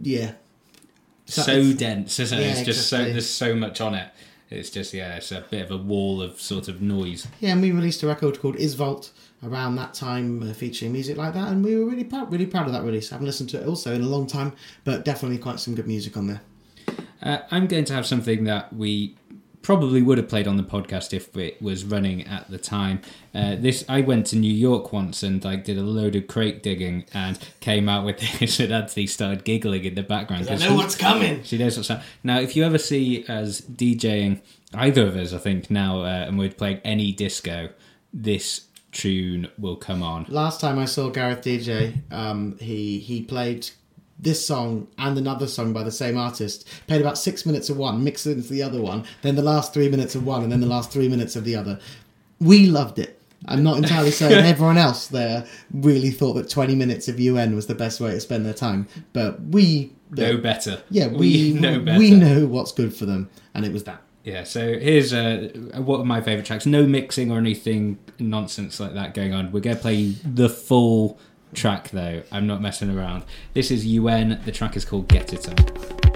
D: Yeah.
C: So,
D: it's-
C: dense, isn't it?
D: Yeah,
C: it's just so there's so much on it. It's just yeah, it's a bit of a wall of sort of noise.
D: Yeah, and we released a record called Isvault around that time, uh, featuring music like that, and we were really proud, really proud of that release. I haven't listened to it also in a long time, but definitely quite some good music on there.
C: Uh, I'm going to have something that we probably would have played on the podcast if it was running at the time. Uh, this I went to New York once and like did a load of crate digging and came out with this, and Anthony started giggling in the background.
D: 'Cause I
C: 'cause
D: know
C: he-
D: what's coming.
C: She knows what's happening. Now, if you ever see us DJing, either of us, I think now, uh, and we're playing any disco, this tune will come on.
D: Last time I saw Gareth DJ, um, he he played this song and another song by the same artist. Played about six minutes of one, mixed into the other one, then the last three minutes of one, and then the last three minutes of the other. We loved it. I'm not entirely certain everyone else there really thought that 20 minutes of UN was the best way to spend their time, but we
C: Know better.
D: Yeah, we,
C: We know better.
D: We know what's good for them, and it was that.
C: Yeah, so here's uh, one of my favourite tracks. No mixing or anything nonsense like that going on. We're going to play the full track, though. I'm not messing around. This is UN. The track is called Get It On.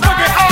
C: motherfucking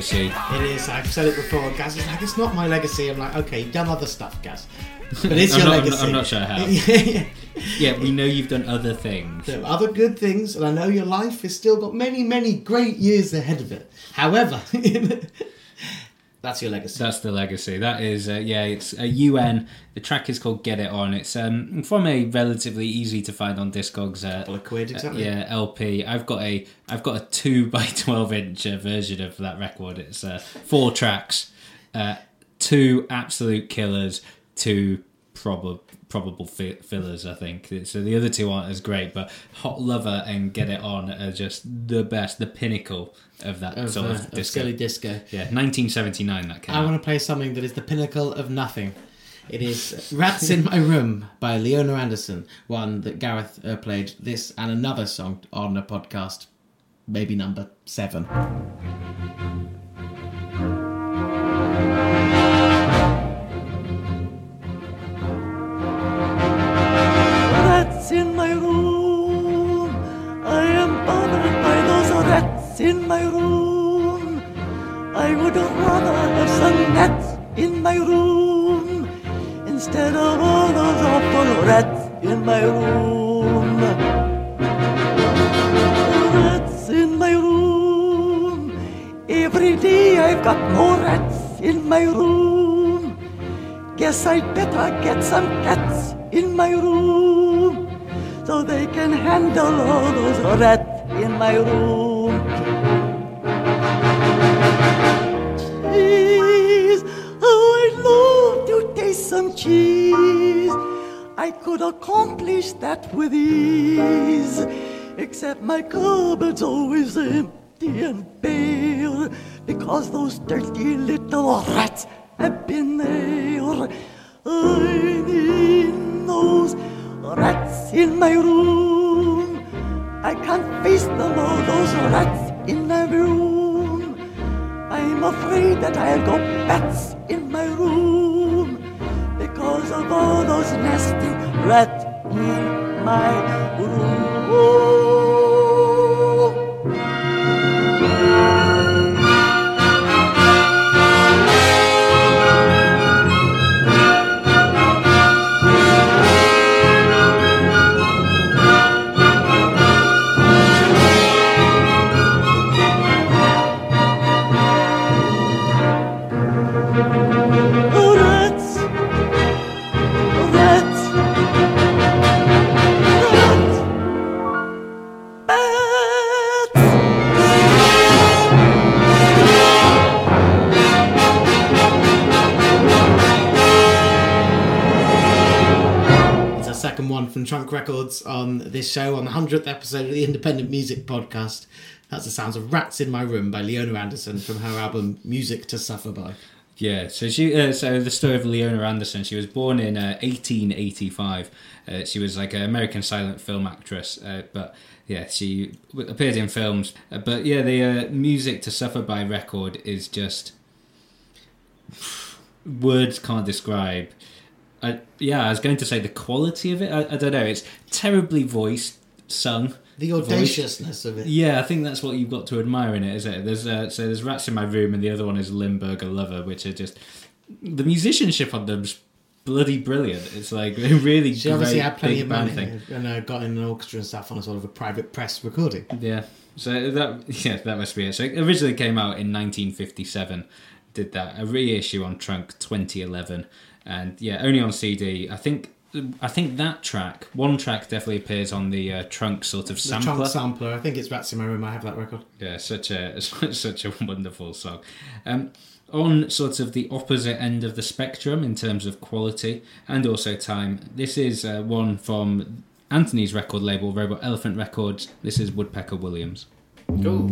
C: legacy.
D: It is. I've said it before. Gaz is like, it's not my legacy. I'm like, okay, you've done other stuff, Gaz. But it's your
C: not- I'm not-
D: legacy.
C: I'm not sure how.
D: yeah.
C: Yeah, we know you've done other things.
D: There are other good things, and I know your life has still got many, many great years ahead of it. However, that's your legacy.
C: That's the legacy. That is, uh, yeah, it's a UN. The track is called "Get It On." It's um, from a relatively easy to find on Discogs. Uh,
D: Couple of quid, exactly.
C: yeah, LP. I've got a, I've got a two by twelve inch uh, version of that record. It's uh, four tracks, uh, two absolute killers, two probable probable fillers. I think so. The other two aren't as great, but "Hot Lover" and "Get It On" are just the best, the pinnacle of that
D: Of,
C: sort
D: uh,
C: of,
D: of
C: disco.
D: silly disco.
C: Yeah, 1979 that came
D: I
C: out.
D: want to play something that is the pinnacle of nothing. It is Rats in My Room by Leona Anderson, one that Gareth uh, played this and another song on a podcast, maybe number seven.
O: Rats in my room. I am bothered by those rats in my room. I would rather have some gnats in my room instead of all those awful rats in my room. Rats in my room. Every day I've got more rats in my room. Guess I'd better get some cats in my room so they can handle all those rats in my room. Cheese. I could accomplish that with ease, except my cupboard's always empty and bare because those dirty little rats have been there. I need those rats in my room. I can't face them all, those rats in my room. I'm afraid that I'll go bats in my room because of all those nasty rats in my room.
D: Second one from Trunk Records on this show on the 100th episode of the Independent Music Podcast. That's the sounds of Rats in My Room by Leona Anderson from her album Music to Suffer By.
C: Yeah, so she, uh, so the story of Leona Anderson. She was born in uh, 1885. Uh, she was like an American silent film actress, uh, but yeah, she appeared in films. Uh, but yeah, the uh, music to suffer by record is just words can't describe. I, yeah, I was going to say the quality of it. I, I don't know. It's terribly voiced, sung.
D: The
C: voiced.
D: audaciousness of it.
C: Yeah, I think that's what you've got to admire in it, is it? There's uh, so there's Rats in My Room, and the other one is Limburger Lover, which are just the musicianship on them's bloody brilliant. It's like a really
D: She obviously had plenty of money
C: thing.
D: and uh, got in an orchestra and stuff on a sort of a private press recording.
C: Yeah, so that yeah that must be it. So it originally came out in 1957. Did that a reissue on Trunk 2011, and yeah, only on CD. I think. I think that track, one track, definitely appears on the uh, trunk sort of
D: The
C: sampler.
D: trunk sampler. I think it's Rats in My Room. I have that record.
C: Yeah, such a such a wonderful song. Um, on sort of the opposite end of the spectrum in terms of quality and also time, this is uh, one from Anthony's record label, Robot Elephant Records. This is Woodpecker Wooliams.
O: Rats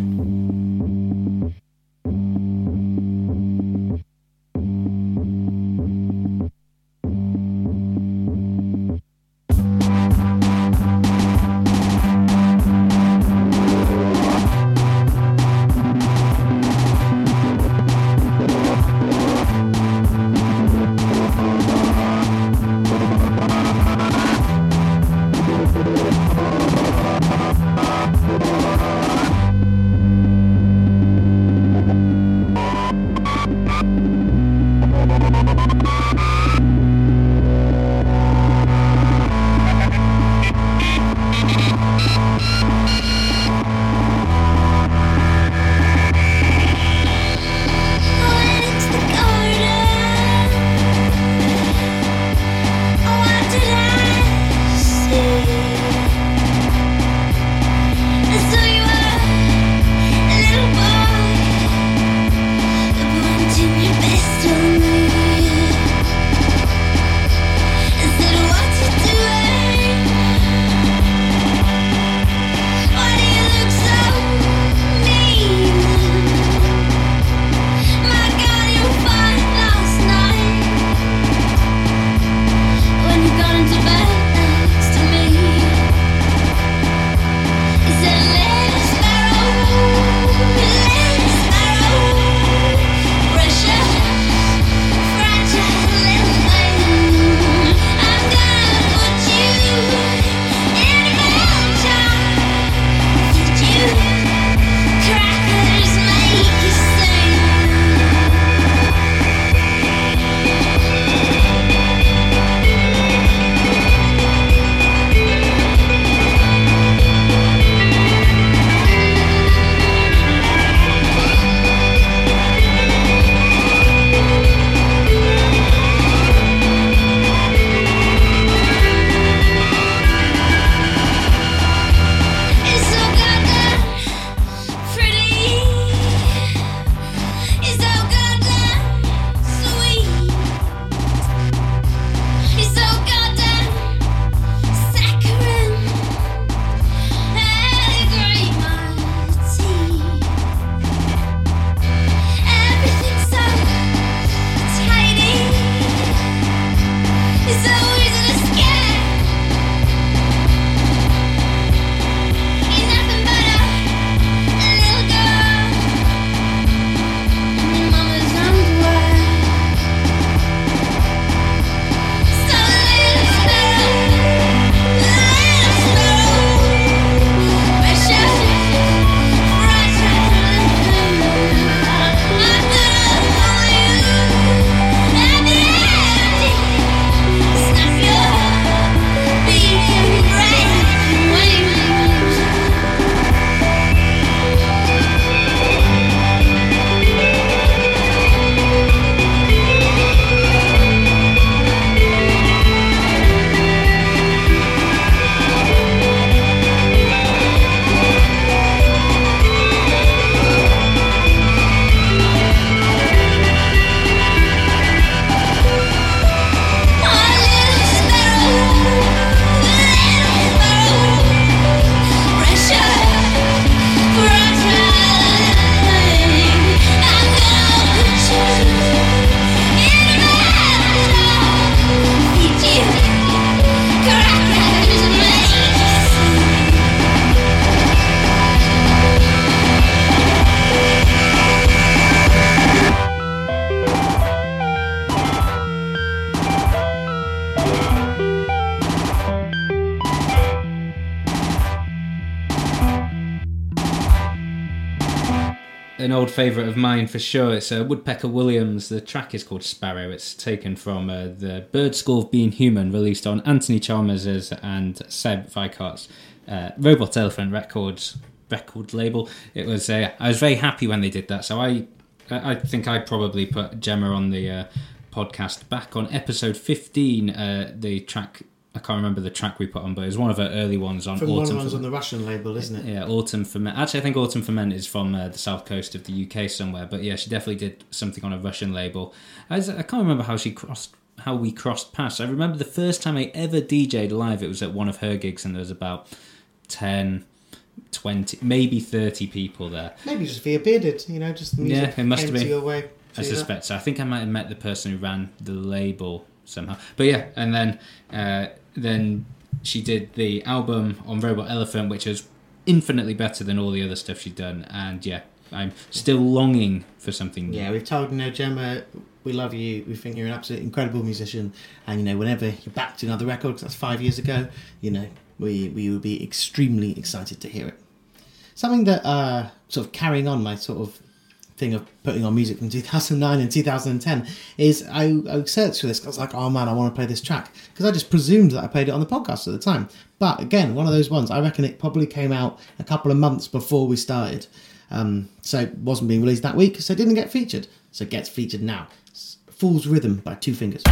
C: old favourite of mine for sure. It's uh, Woodpecker Wooliams. The track is called Sparrow. It's taken from uh, the Bird School of Being Human, released on Anthony Chalmers's and Seb Vicart's uh, Robot Elephant Records record label. It was. Uh, I was very happy when they did that. So I, I think I probably put Gemma on the uh, podcast back on episode fifteen. Uh, the track. I can't remember the track we put on, but it was one of her early ones on
D: From one of
C: Autumn.
D: ones
C: for-
D: on the Russian label, isn't it?
C: yeah, Autumn Ferment. Actually, I think Autumn Ferment is from uh, the south coast of the UK somewhere. But yeah, she definitely did something on a Russian label. I, was- I can't remember how she crossed, how we crossed paths. I remember the first time I ever DJ'd live. It was at one of her gigs, and there was about 10, 20, maybe thirty people there.
D: Maybe just via bearded, you know, just the music
C: Yeah, it must
D: came
C: have
D: to
C: been.
D: your way.
C: I
D: that.
C: suspect so. I think I might have met the person who ran the label somehow. But yeah, and then uh, then she did the album on Robot Elephant, which is infinitely better than all the other stuff she'd done. And yeah, I'm still longing for something new.
D: Yeah, we've told you know Gemma, we love you. We think you're an absolute incredible musician, and you know whenever you're back to another record, 'cause that's five years ago, you know we we would be extremely excited to hear it. Something that uh, sort of carrying on my sort of thing of putting on music from 2009 and 2010 is I, I searched for this. I was like, oh man, I want to play this track because I just presumed that I played it on the podcast at the time. But again, one of those ones. I reckon it probably came out a couple of months before we started, um, so it wasn't being released that week, so it didn't get featured. So it gets featured now. It's Fool's Rhythm by Two Fingers.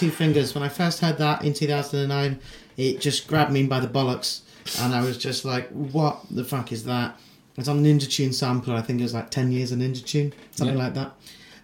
D: Two Fingers. When I first heard that in 2009, it just grabbed me by the bollocks. And I was just like, what the fuck is that? It's on Ninja Tune sampler. I think it was like 10 years of Ninja Tune, something
C: Yeah.
D: like that.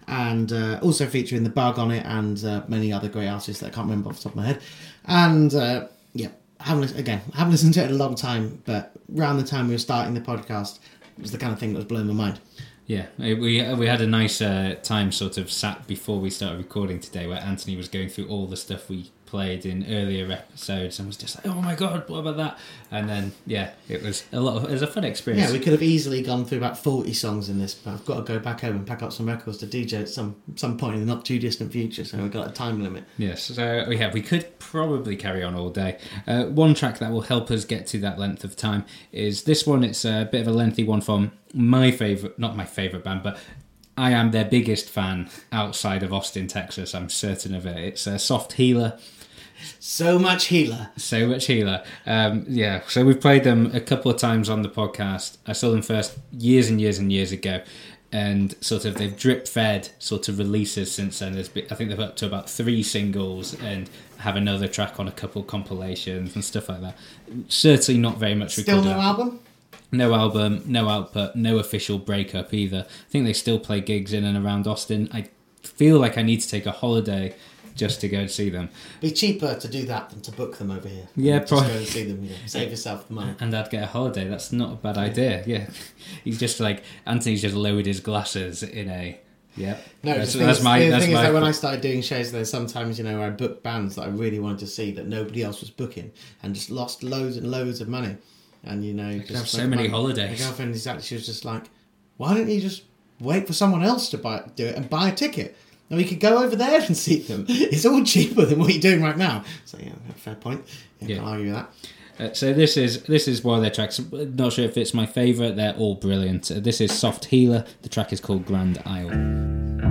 D: And uh, also featuring The Bug on it and uh, many other great artists that I can't remember off the top of my head. And uh, yeah, haven't again, haven't listened to it in a long time, but around the time we were starting the podcast, it was the kind of thing that was blowing my mind.
C: Yeah, uh, we we had a nice uh, time sort of sat before we started recording today, where Anthony was going through all the stuff we played in earlier episodes, and was just like, "Oh my god, what about that?" And then yeah, it was a lot. Of, it was a fun experience.
D: Yeah, we could have easily gone through about forty songs in this, but I've got to go back home and pack up some records to DJ at some some point in the not too distant future. So we've got a time limit.
C: Yes, so yeah, we could probably carry on all day. Uh, one track that will help us get to that length of time is this one. It's a bit of a lengthy one from my favorite, not my favorite band, but I am their biggest fan outside of Austin, Texas. I'm certain of it. It's a Soft Healer.
D: So much healer.
C: So much healer. Um, yeah, so we've played them a couple of times on the podcast. I saw them first years and years and years ago, and sort of they've drip fed sort of releases since then. There's been, I think they've up to about three singles and have another track on a couple compilations and stuff like that. Certainly not very much
D: Still
C: recorded.
D: no album.
C: No album, no output, no official breakup either. I think they still play gigs in and around Austin. I feel like I need to take a holiday just to go and see them.
D: Be cheaper to do that than to book them over here.
C: Yeah,
D: just
C: probably.
D: go and see them. You know, save yourself the money.
C: And I'd get a holiday. That's not a bad idea. Yeah, he's just like Anthony's just lowered his glasses in a. Yeah,
D: No,
C: that's,
D: the thing,
C: that's
D: is,
C: my.
D: the
C: That's
D: thing is that when I started doing shows there, sometimes you know I booked bands that I really wanted to see that nobody else was booking, and just lost loads and loads of money. And you know, just
C: have so
D: like,
C: many
D: my-
C: holidays.
D: My girlfriend is actually she was just like, "Why don't you just wait for someone else to buy do it and buy a ticket?" And we could go over there and see them. It's all cheaper than what you're doing right now. So yeah, fair point. Yeah,
C: Yeah.
D: can't argue with that.
C: Uh, so this is this is one of their tracks. Not sure if it's my favourite. They're all brilliant. Uh, this is Soft Healer. The track is called Grand Isle.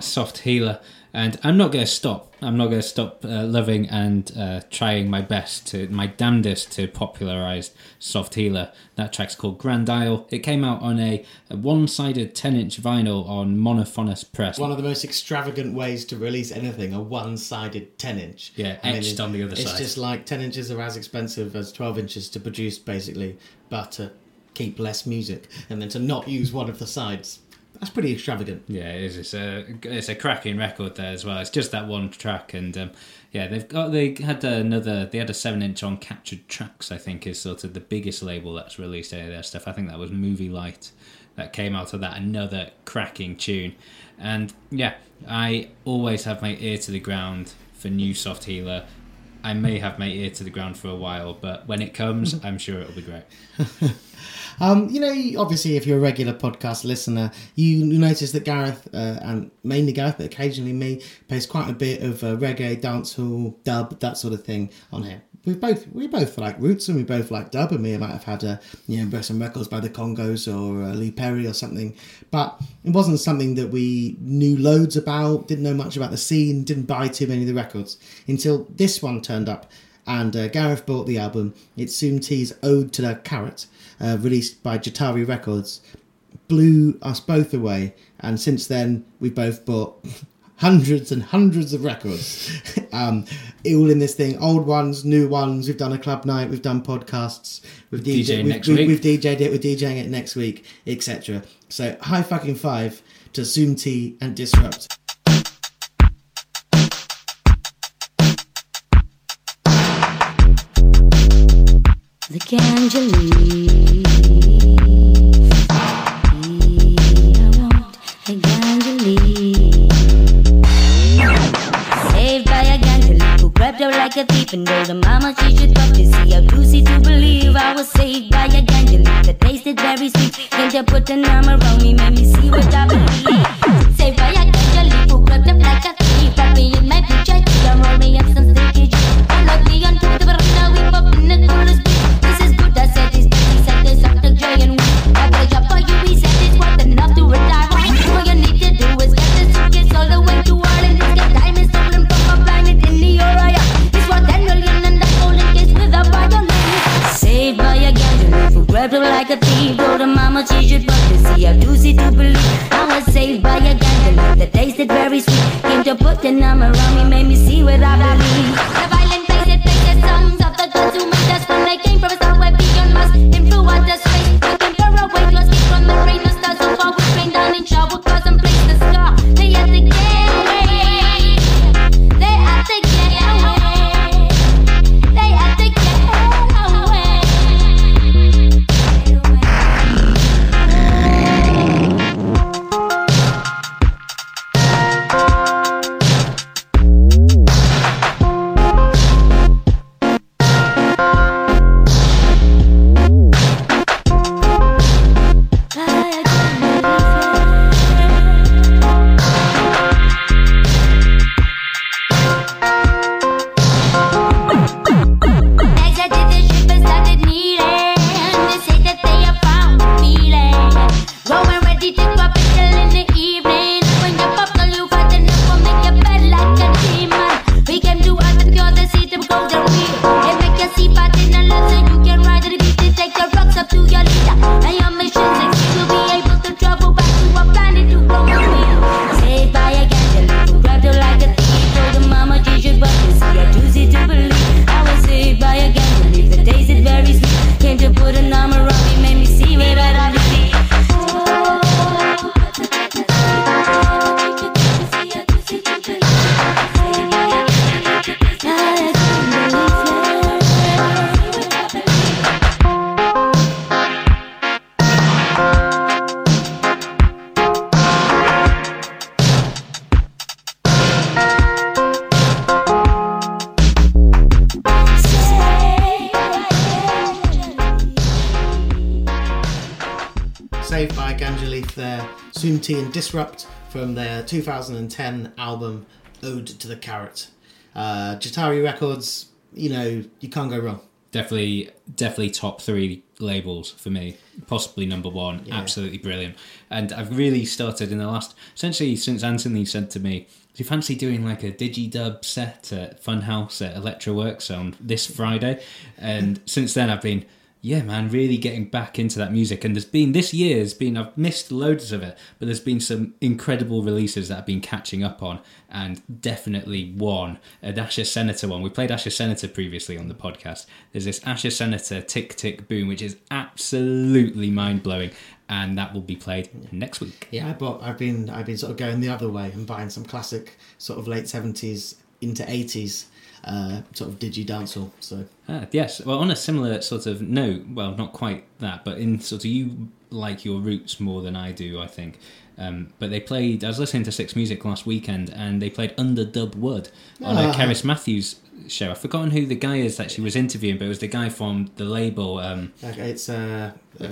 C: That's Soft Healer, and I'm not going to stop. I'm not going to stop uh, loving and uh, trying my best to my damnedest to popularise Soft Healer. That track's called Grand Isle. It came out on a, a one-sided 10-inch vinyl on Monofonus Press.
D: One of the most extravagant ways to release anything, a one-sided 10-inch.
C: Yeah, etched on the other
D: it's
C: side.
D: It's just like 10 inches are as expensive as 12 inches to produce, basically, but to keep less music, and then to not use one of the sides. That's pretty extravagant.
C: Yeah, it is. It's a it's a cracking record there as well. It's just that one track, and um, yeah, they've got they had another. They had a seven inch on Captured Tracks. I think is sort of the biggest label that's released any of their stuff. I think that was Movie Light that came out of that. Another cracking tune, and yeah, I always have my ear to the ground for new Soft Healer. I may have my ear to the ground for a while, but when it comes, I'm sure it'll be great.
D: Um, you know, obviously, if you're a regular podcast listener, you notice that Gareth, uh, and mainly Gareth, but occasionally me, plays quite a bit of uh, reggae, dancehall, dub, that sort of thing on here. We both we both like roots and we both like dub, and we might have had uh, you know some records by the Congos or uh, Lee Perry or something, but it wasn't something that we knew loads about, didn't know much about the scene, didn't buy too many of the records until this one turned up and uh, Gareth bought the album. It's Soom T's Ode to the Carrot, uh, released by Jahtari Records. Blew us both away, and since then we've both bought hundreds and hundreds of records. um, all in this thing, old ones, new ones. We've done a club night, we've done podcasts, we've DJ, we've,
C: next
D: we've,
C: week.
D: we've DJed it, we're DJing it next week, etc. So high fucking five to Soom T and Disrupt.
P: the candy. I want a Gangeline. Saved by a Gangeline who grabbed her like a thief and told her mama she should talk to see how juicy to believe I was saved by a Gangeline that tasted very sweet. Can't you put a number on me, made me see what I believe? Saved by a Her mama she should run to see to believe. I was saved by a gambler that tasted very sweet. Came to put an arm around me, made me see what I believe.
D: Disrupt from their 2010 album Ode to the Carrot. Uh, Jahtari Records, you know, you can't go wrong.
C: Definitely, definitely top three labels for me. Possibly number one.
D: Yeah.
C: Absolutely brilliant. And I've really started in the last, essentially, since Anthony said to me, "Do you fancy doing like a digidub set at Funhouse at Electroworks on this Friday?" And since then, I've been. Yeah, man, really getting back into that music. And there's been this year has been I've missed loads of it, but there's been some incredible releases that I've been catching up on, and definitely one, uh, an Asher Senator one. We played Asher Senator previously on the podcast. There's this Asher Senator Tick Tick Boom, which is absolutely mind blowing, and that will be played next week.
D: Yeah, but I've been I've been sort of going the other way and buying some classic sort of late seventies into eighties uh, sort of digi dancehall. So
C: Ah, yes. Well, on a similar sort of note, well, not quite that, but in sort of you like your roots more than I do, I think. Um, but they played. I was listening to Six Music last weekend, and they played Underdub Wood on a
D: Ah.
C: Cerys Matthews show. I've forgotten who the guy is that she was interviewing, but it was the guy from the label. Um,
D: okay, it's uh, uh,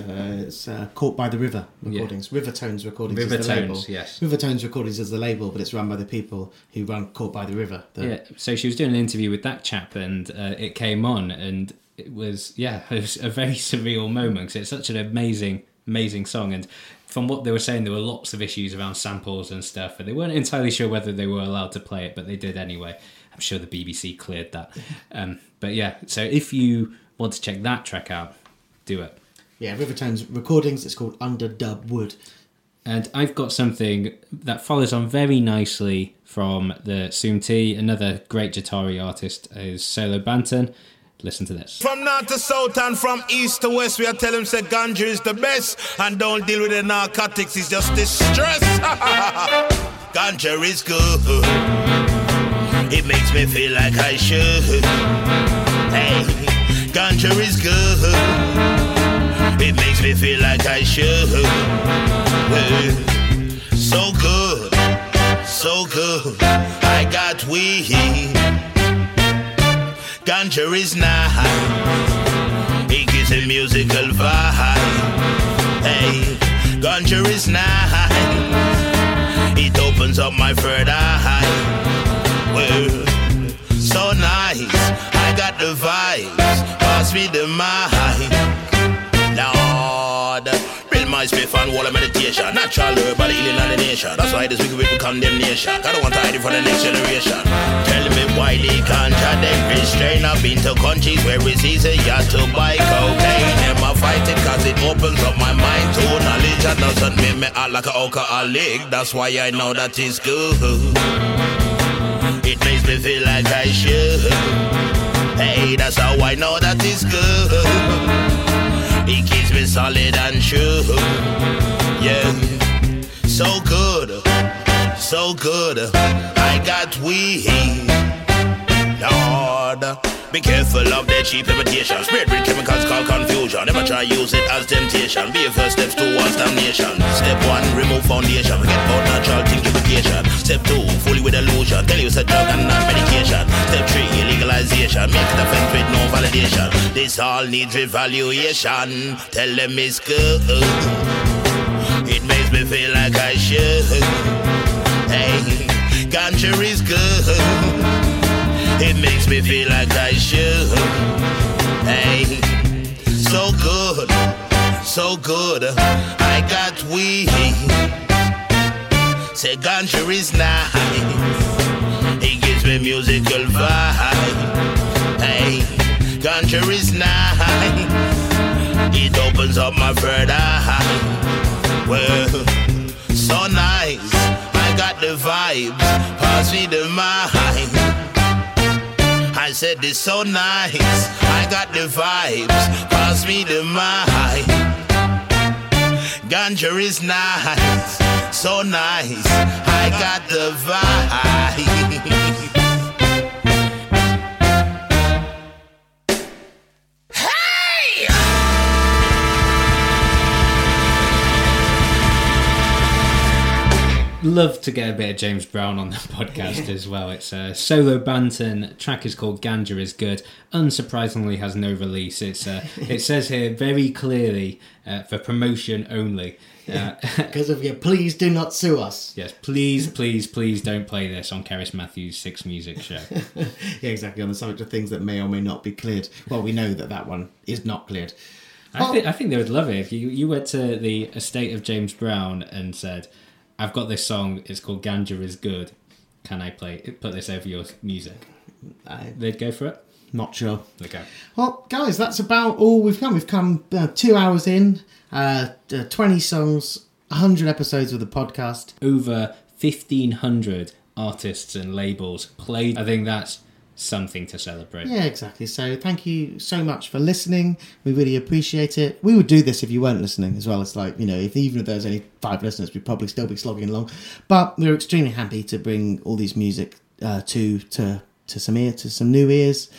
D: it's uh, Caught by the River recordings. Rivertones recordings. is the
C: Rivertones,
D: label.
C: yes.
D: Rivertones recordings is the label, but it's run by the people who run Caught by the River. The,
C: Yeah, so she was doing an interview with that chap, and uh, it came on, and it was yeah, it was a very surreal moment 'cause it's such an amazing, amazing song. And from what they were saying, there were lots of issues around samples and stuff, and they weren't entirely sure whether they were allowed to play it, but they did anyway. I'm sure the BBC cleared that. Um, but yeah, so if you want to check that track out, do it.
D: Yeah, Rivertones recordings. It's called Underdub Wood.
C: And I've got something that follows on very nicely from the Soom T. Another great Jahtari artist is Solo Banton. Listen to this.
E: From north to south and from east to west, we are telling them say ganja is the best. And don't deal with the narcotics, it's just distress. ganja is good. It makes me feel like I should. Hey, ganja is good. It makes me feel like I should. So good, so good. I got weed. Ganja is nice. It gives a musical vibe.
Q: Hey, ganja is nice. It opens up my third eye. Well, so nice. I got the vibes. Pass me the mic. My spiff and wall of meditation. Natural herbal healing on the nation. That's why this week we condemnation. I don't want to hide it for the next generation. Tell me why they can't them restrain. I've been to countries where it's easier to buy cocaine. Am I fighting cause it opens up my mind to knowledge that doesn't make me act like an alcoholic. That's why I know that it's good. It makes me feel like I should. Hey, that's how I know that it's good. It keeps me solid and true. Yeah, so good, so good. I got weed, Lord. Be careful of their cheap imitation. Spread with chemicals called confusion. Never try use it as temptation. Be your first steps towards damnation. Step one, remove foundation. Forget about natural thinkification. Step two, fully with illusion. Tell you it's a drug and not medication. Step three, legalization. Make the fence with no validation. This all needs revaluation. Tell them it's good. It makes me feel like I should. Hey, ganja is good. It makes me feel like I should. Hey, so good, so good. I got weed. Say ganja is nice. It gives me musical vibe. Hey, ganja is nice. It opens up my third eye. Well, so nice. I got the vibes. Pass me the mind. I said it's so nice. I got the vibes. Pass me the mic. Ganja is nice, so nice. I got the vibe.
C: Love to get a bit of James Brown on the podcast as well. It's a solo Banton track is called Ganja is Good. Unsurprisingly, has no release. It's uh, it says here very clearly uh, for promotion only. Uh,
D: Because of you, please do not sue us.
C: yes, please, please, please don't play this on Cerys Matthews' Six Music Show.
D: yeah, exactly. On the subject of things that may or may not be cleared. Well, we know that that one is not cleared.
C: I, think, I think they would love it if you, you went to the estate of James Brown and said, I've got this song, it's called Ganja is Good. Can I play put this over your music?
D: I,
C: They'd go for it?
D: not sure.
C: Okay.
D: Well, guys, that's about all we've come. We've come uh, two hours in, uh, uh, 20 songs, 100 episodes of the podcast.
C: Over 1,500 artists and labels played. I think that's something to celebrate.
D: Yeah, exactly. So thank you so much for listening. We really appreciate it. We would do this if you weren't listening as well. It's like, you know, if even if there's only five listeners, we'd probably still be slogging along. But we're extremely happy to bring all these music uh, to to to some ear to some new ears.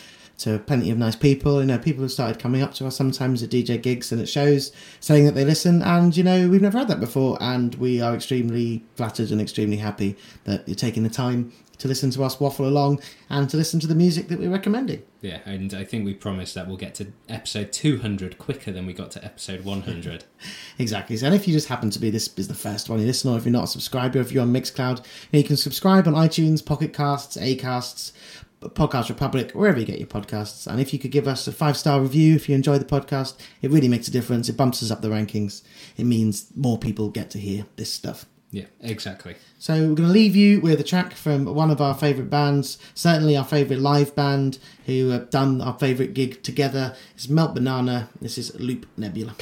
D: To plenty of nice people, you know, people have started coming up to us sometimes at DJ gigs and at shows, saying that they listen, and you know, we've never had that before, and we are extremely flattered and extremely happy that you're taking the time to listen to us waffle along and to listen to the music that we're recommending.
C: Yeah, and I think we promised that we'll get to episode 200 quicker than we got to episode 100.
D: Exactly. So, and if you just happen to be this is the first one you listen, or if you're not a subscriber, if you're on Mixcloud, you, know, you can subscribe on iTunes, Pocket Casts, Acasts, Podcast Republic, wherever you get your podcasts. And if you could give us a five star review if you enjoy the podcast, it really makes a difference. It bumps us up the rankings. It means more people get to hear this stuff.
C: Yeah, exactly.
D: So we're going to leave you with a track from one of our favourite bands, certainly our favourite live band who have done our favourite gig together. It's Melt Banana. This is Loop Nebula.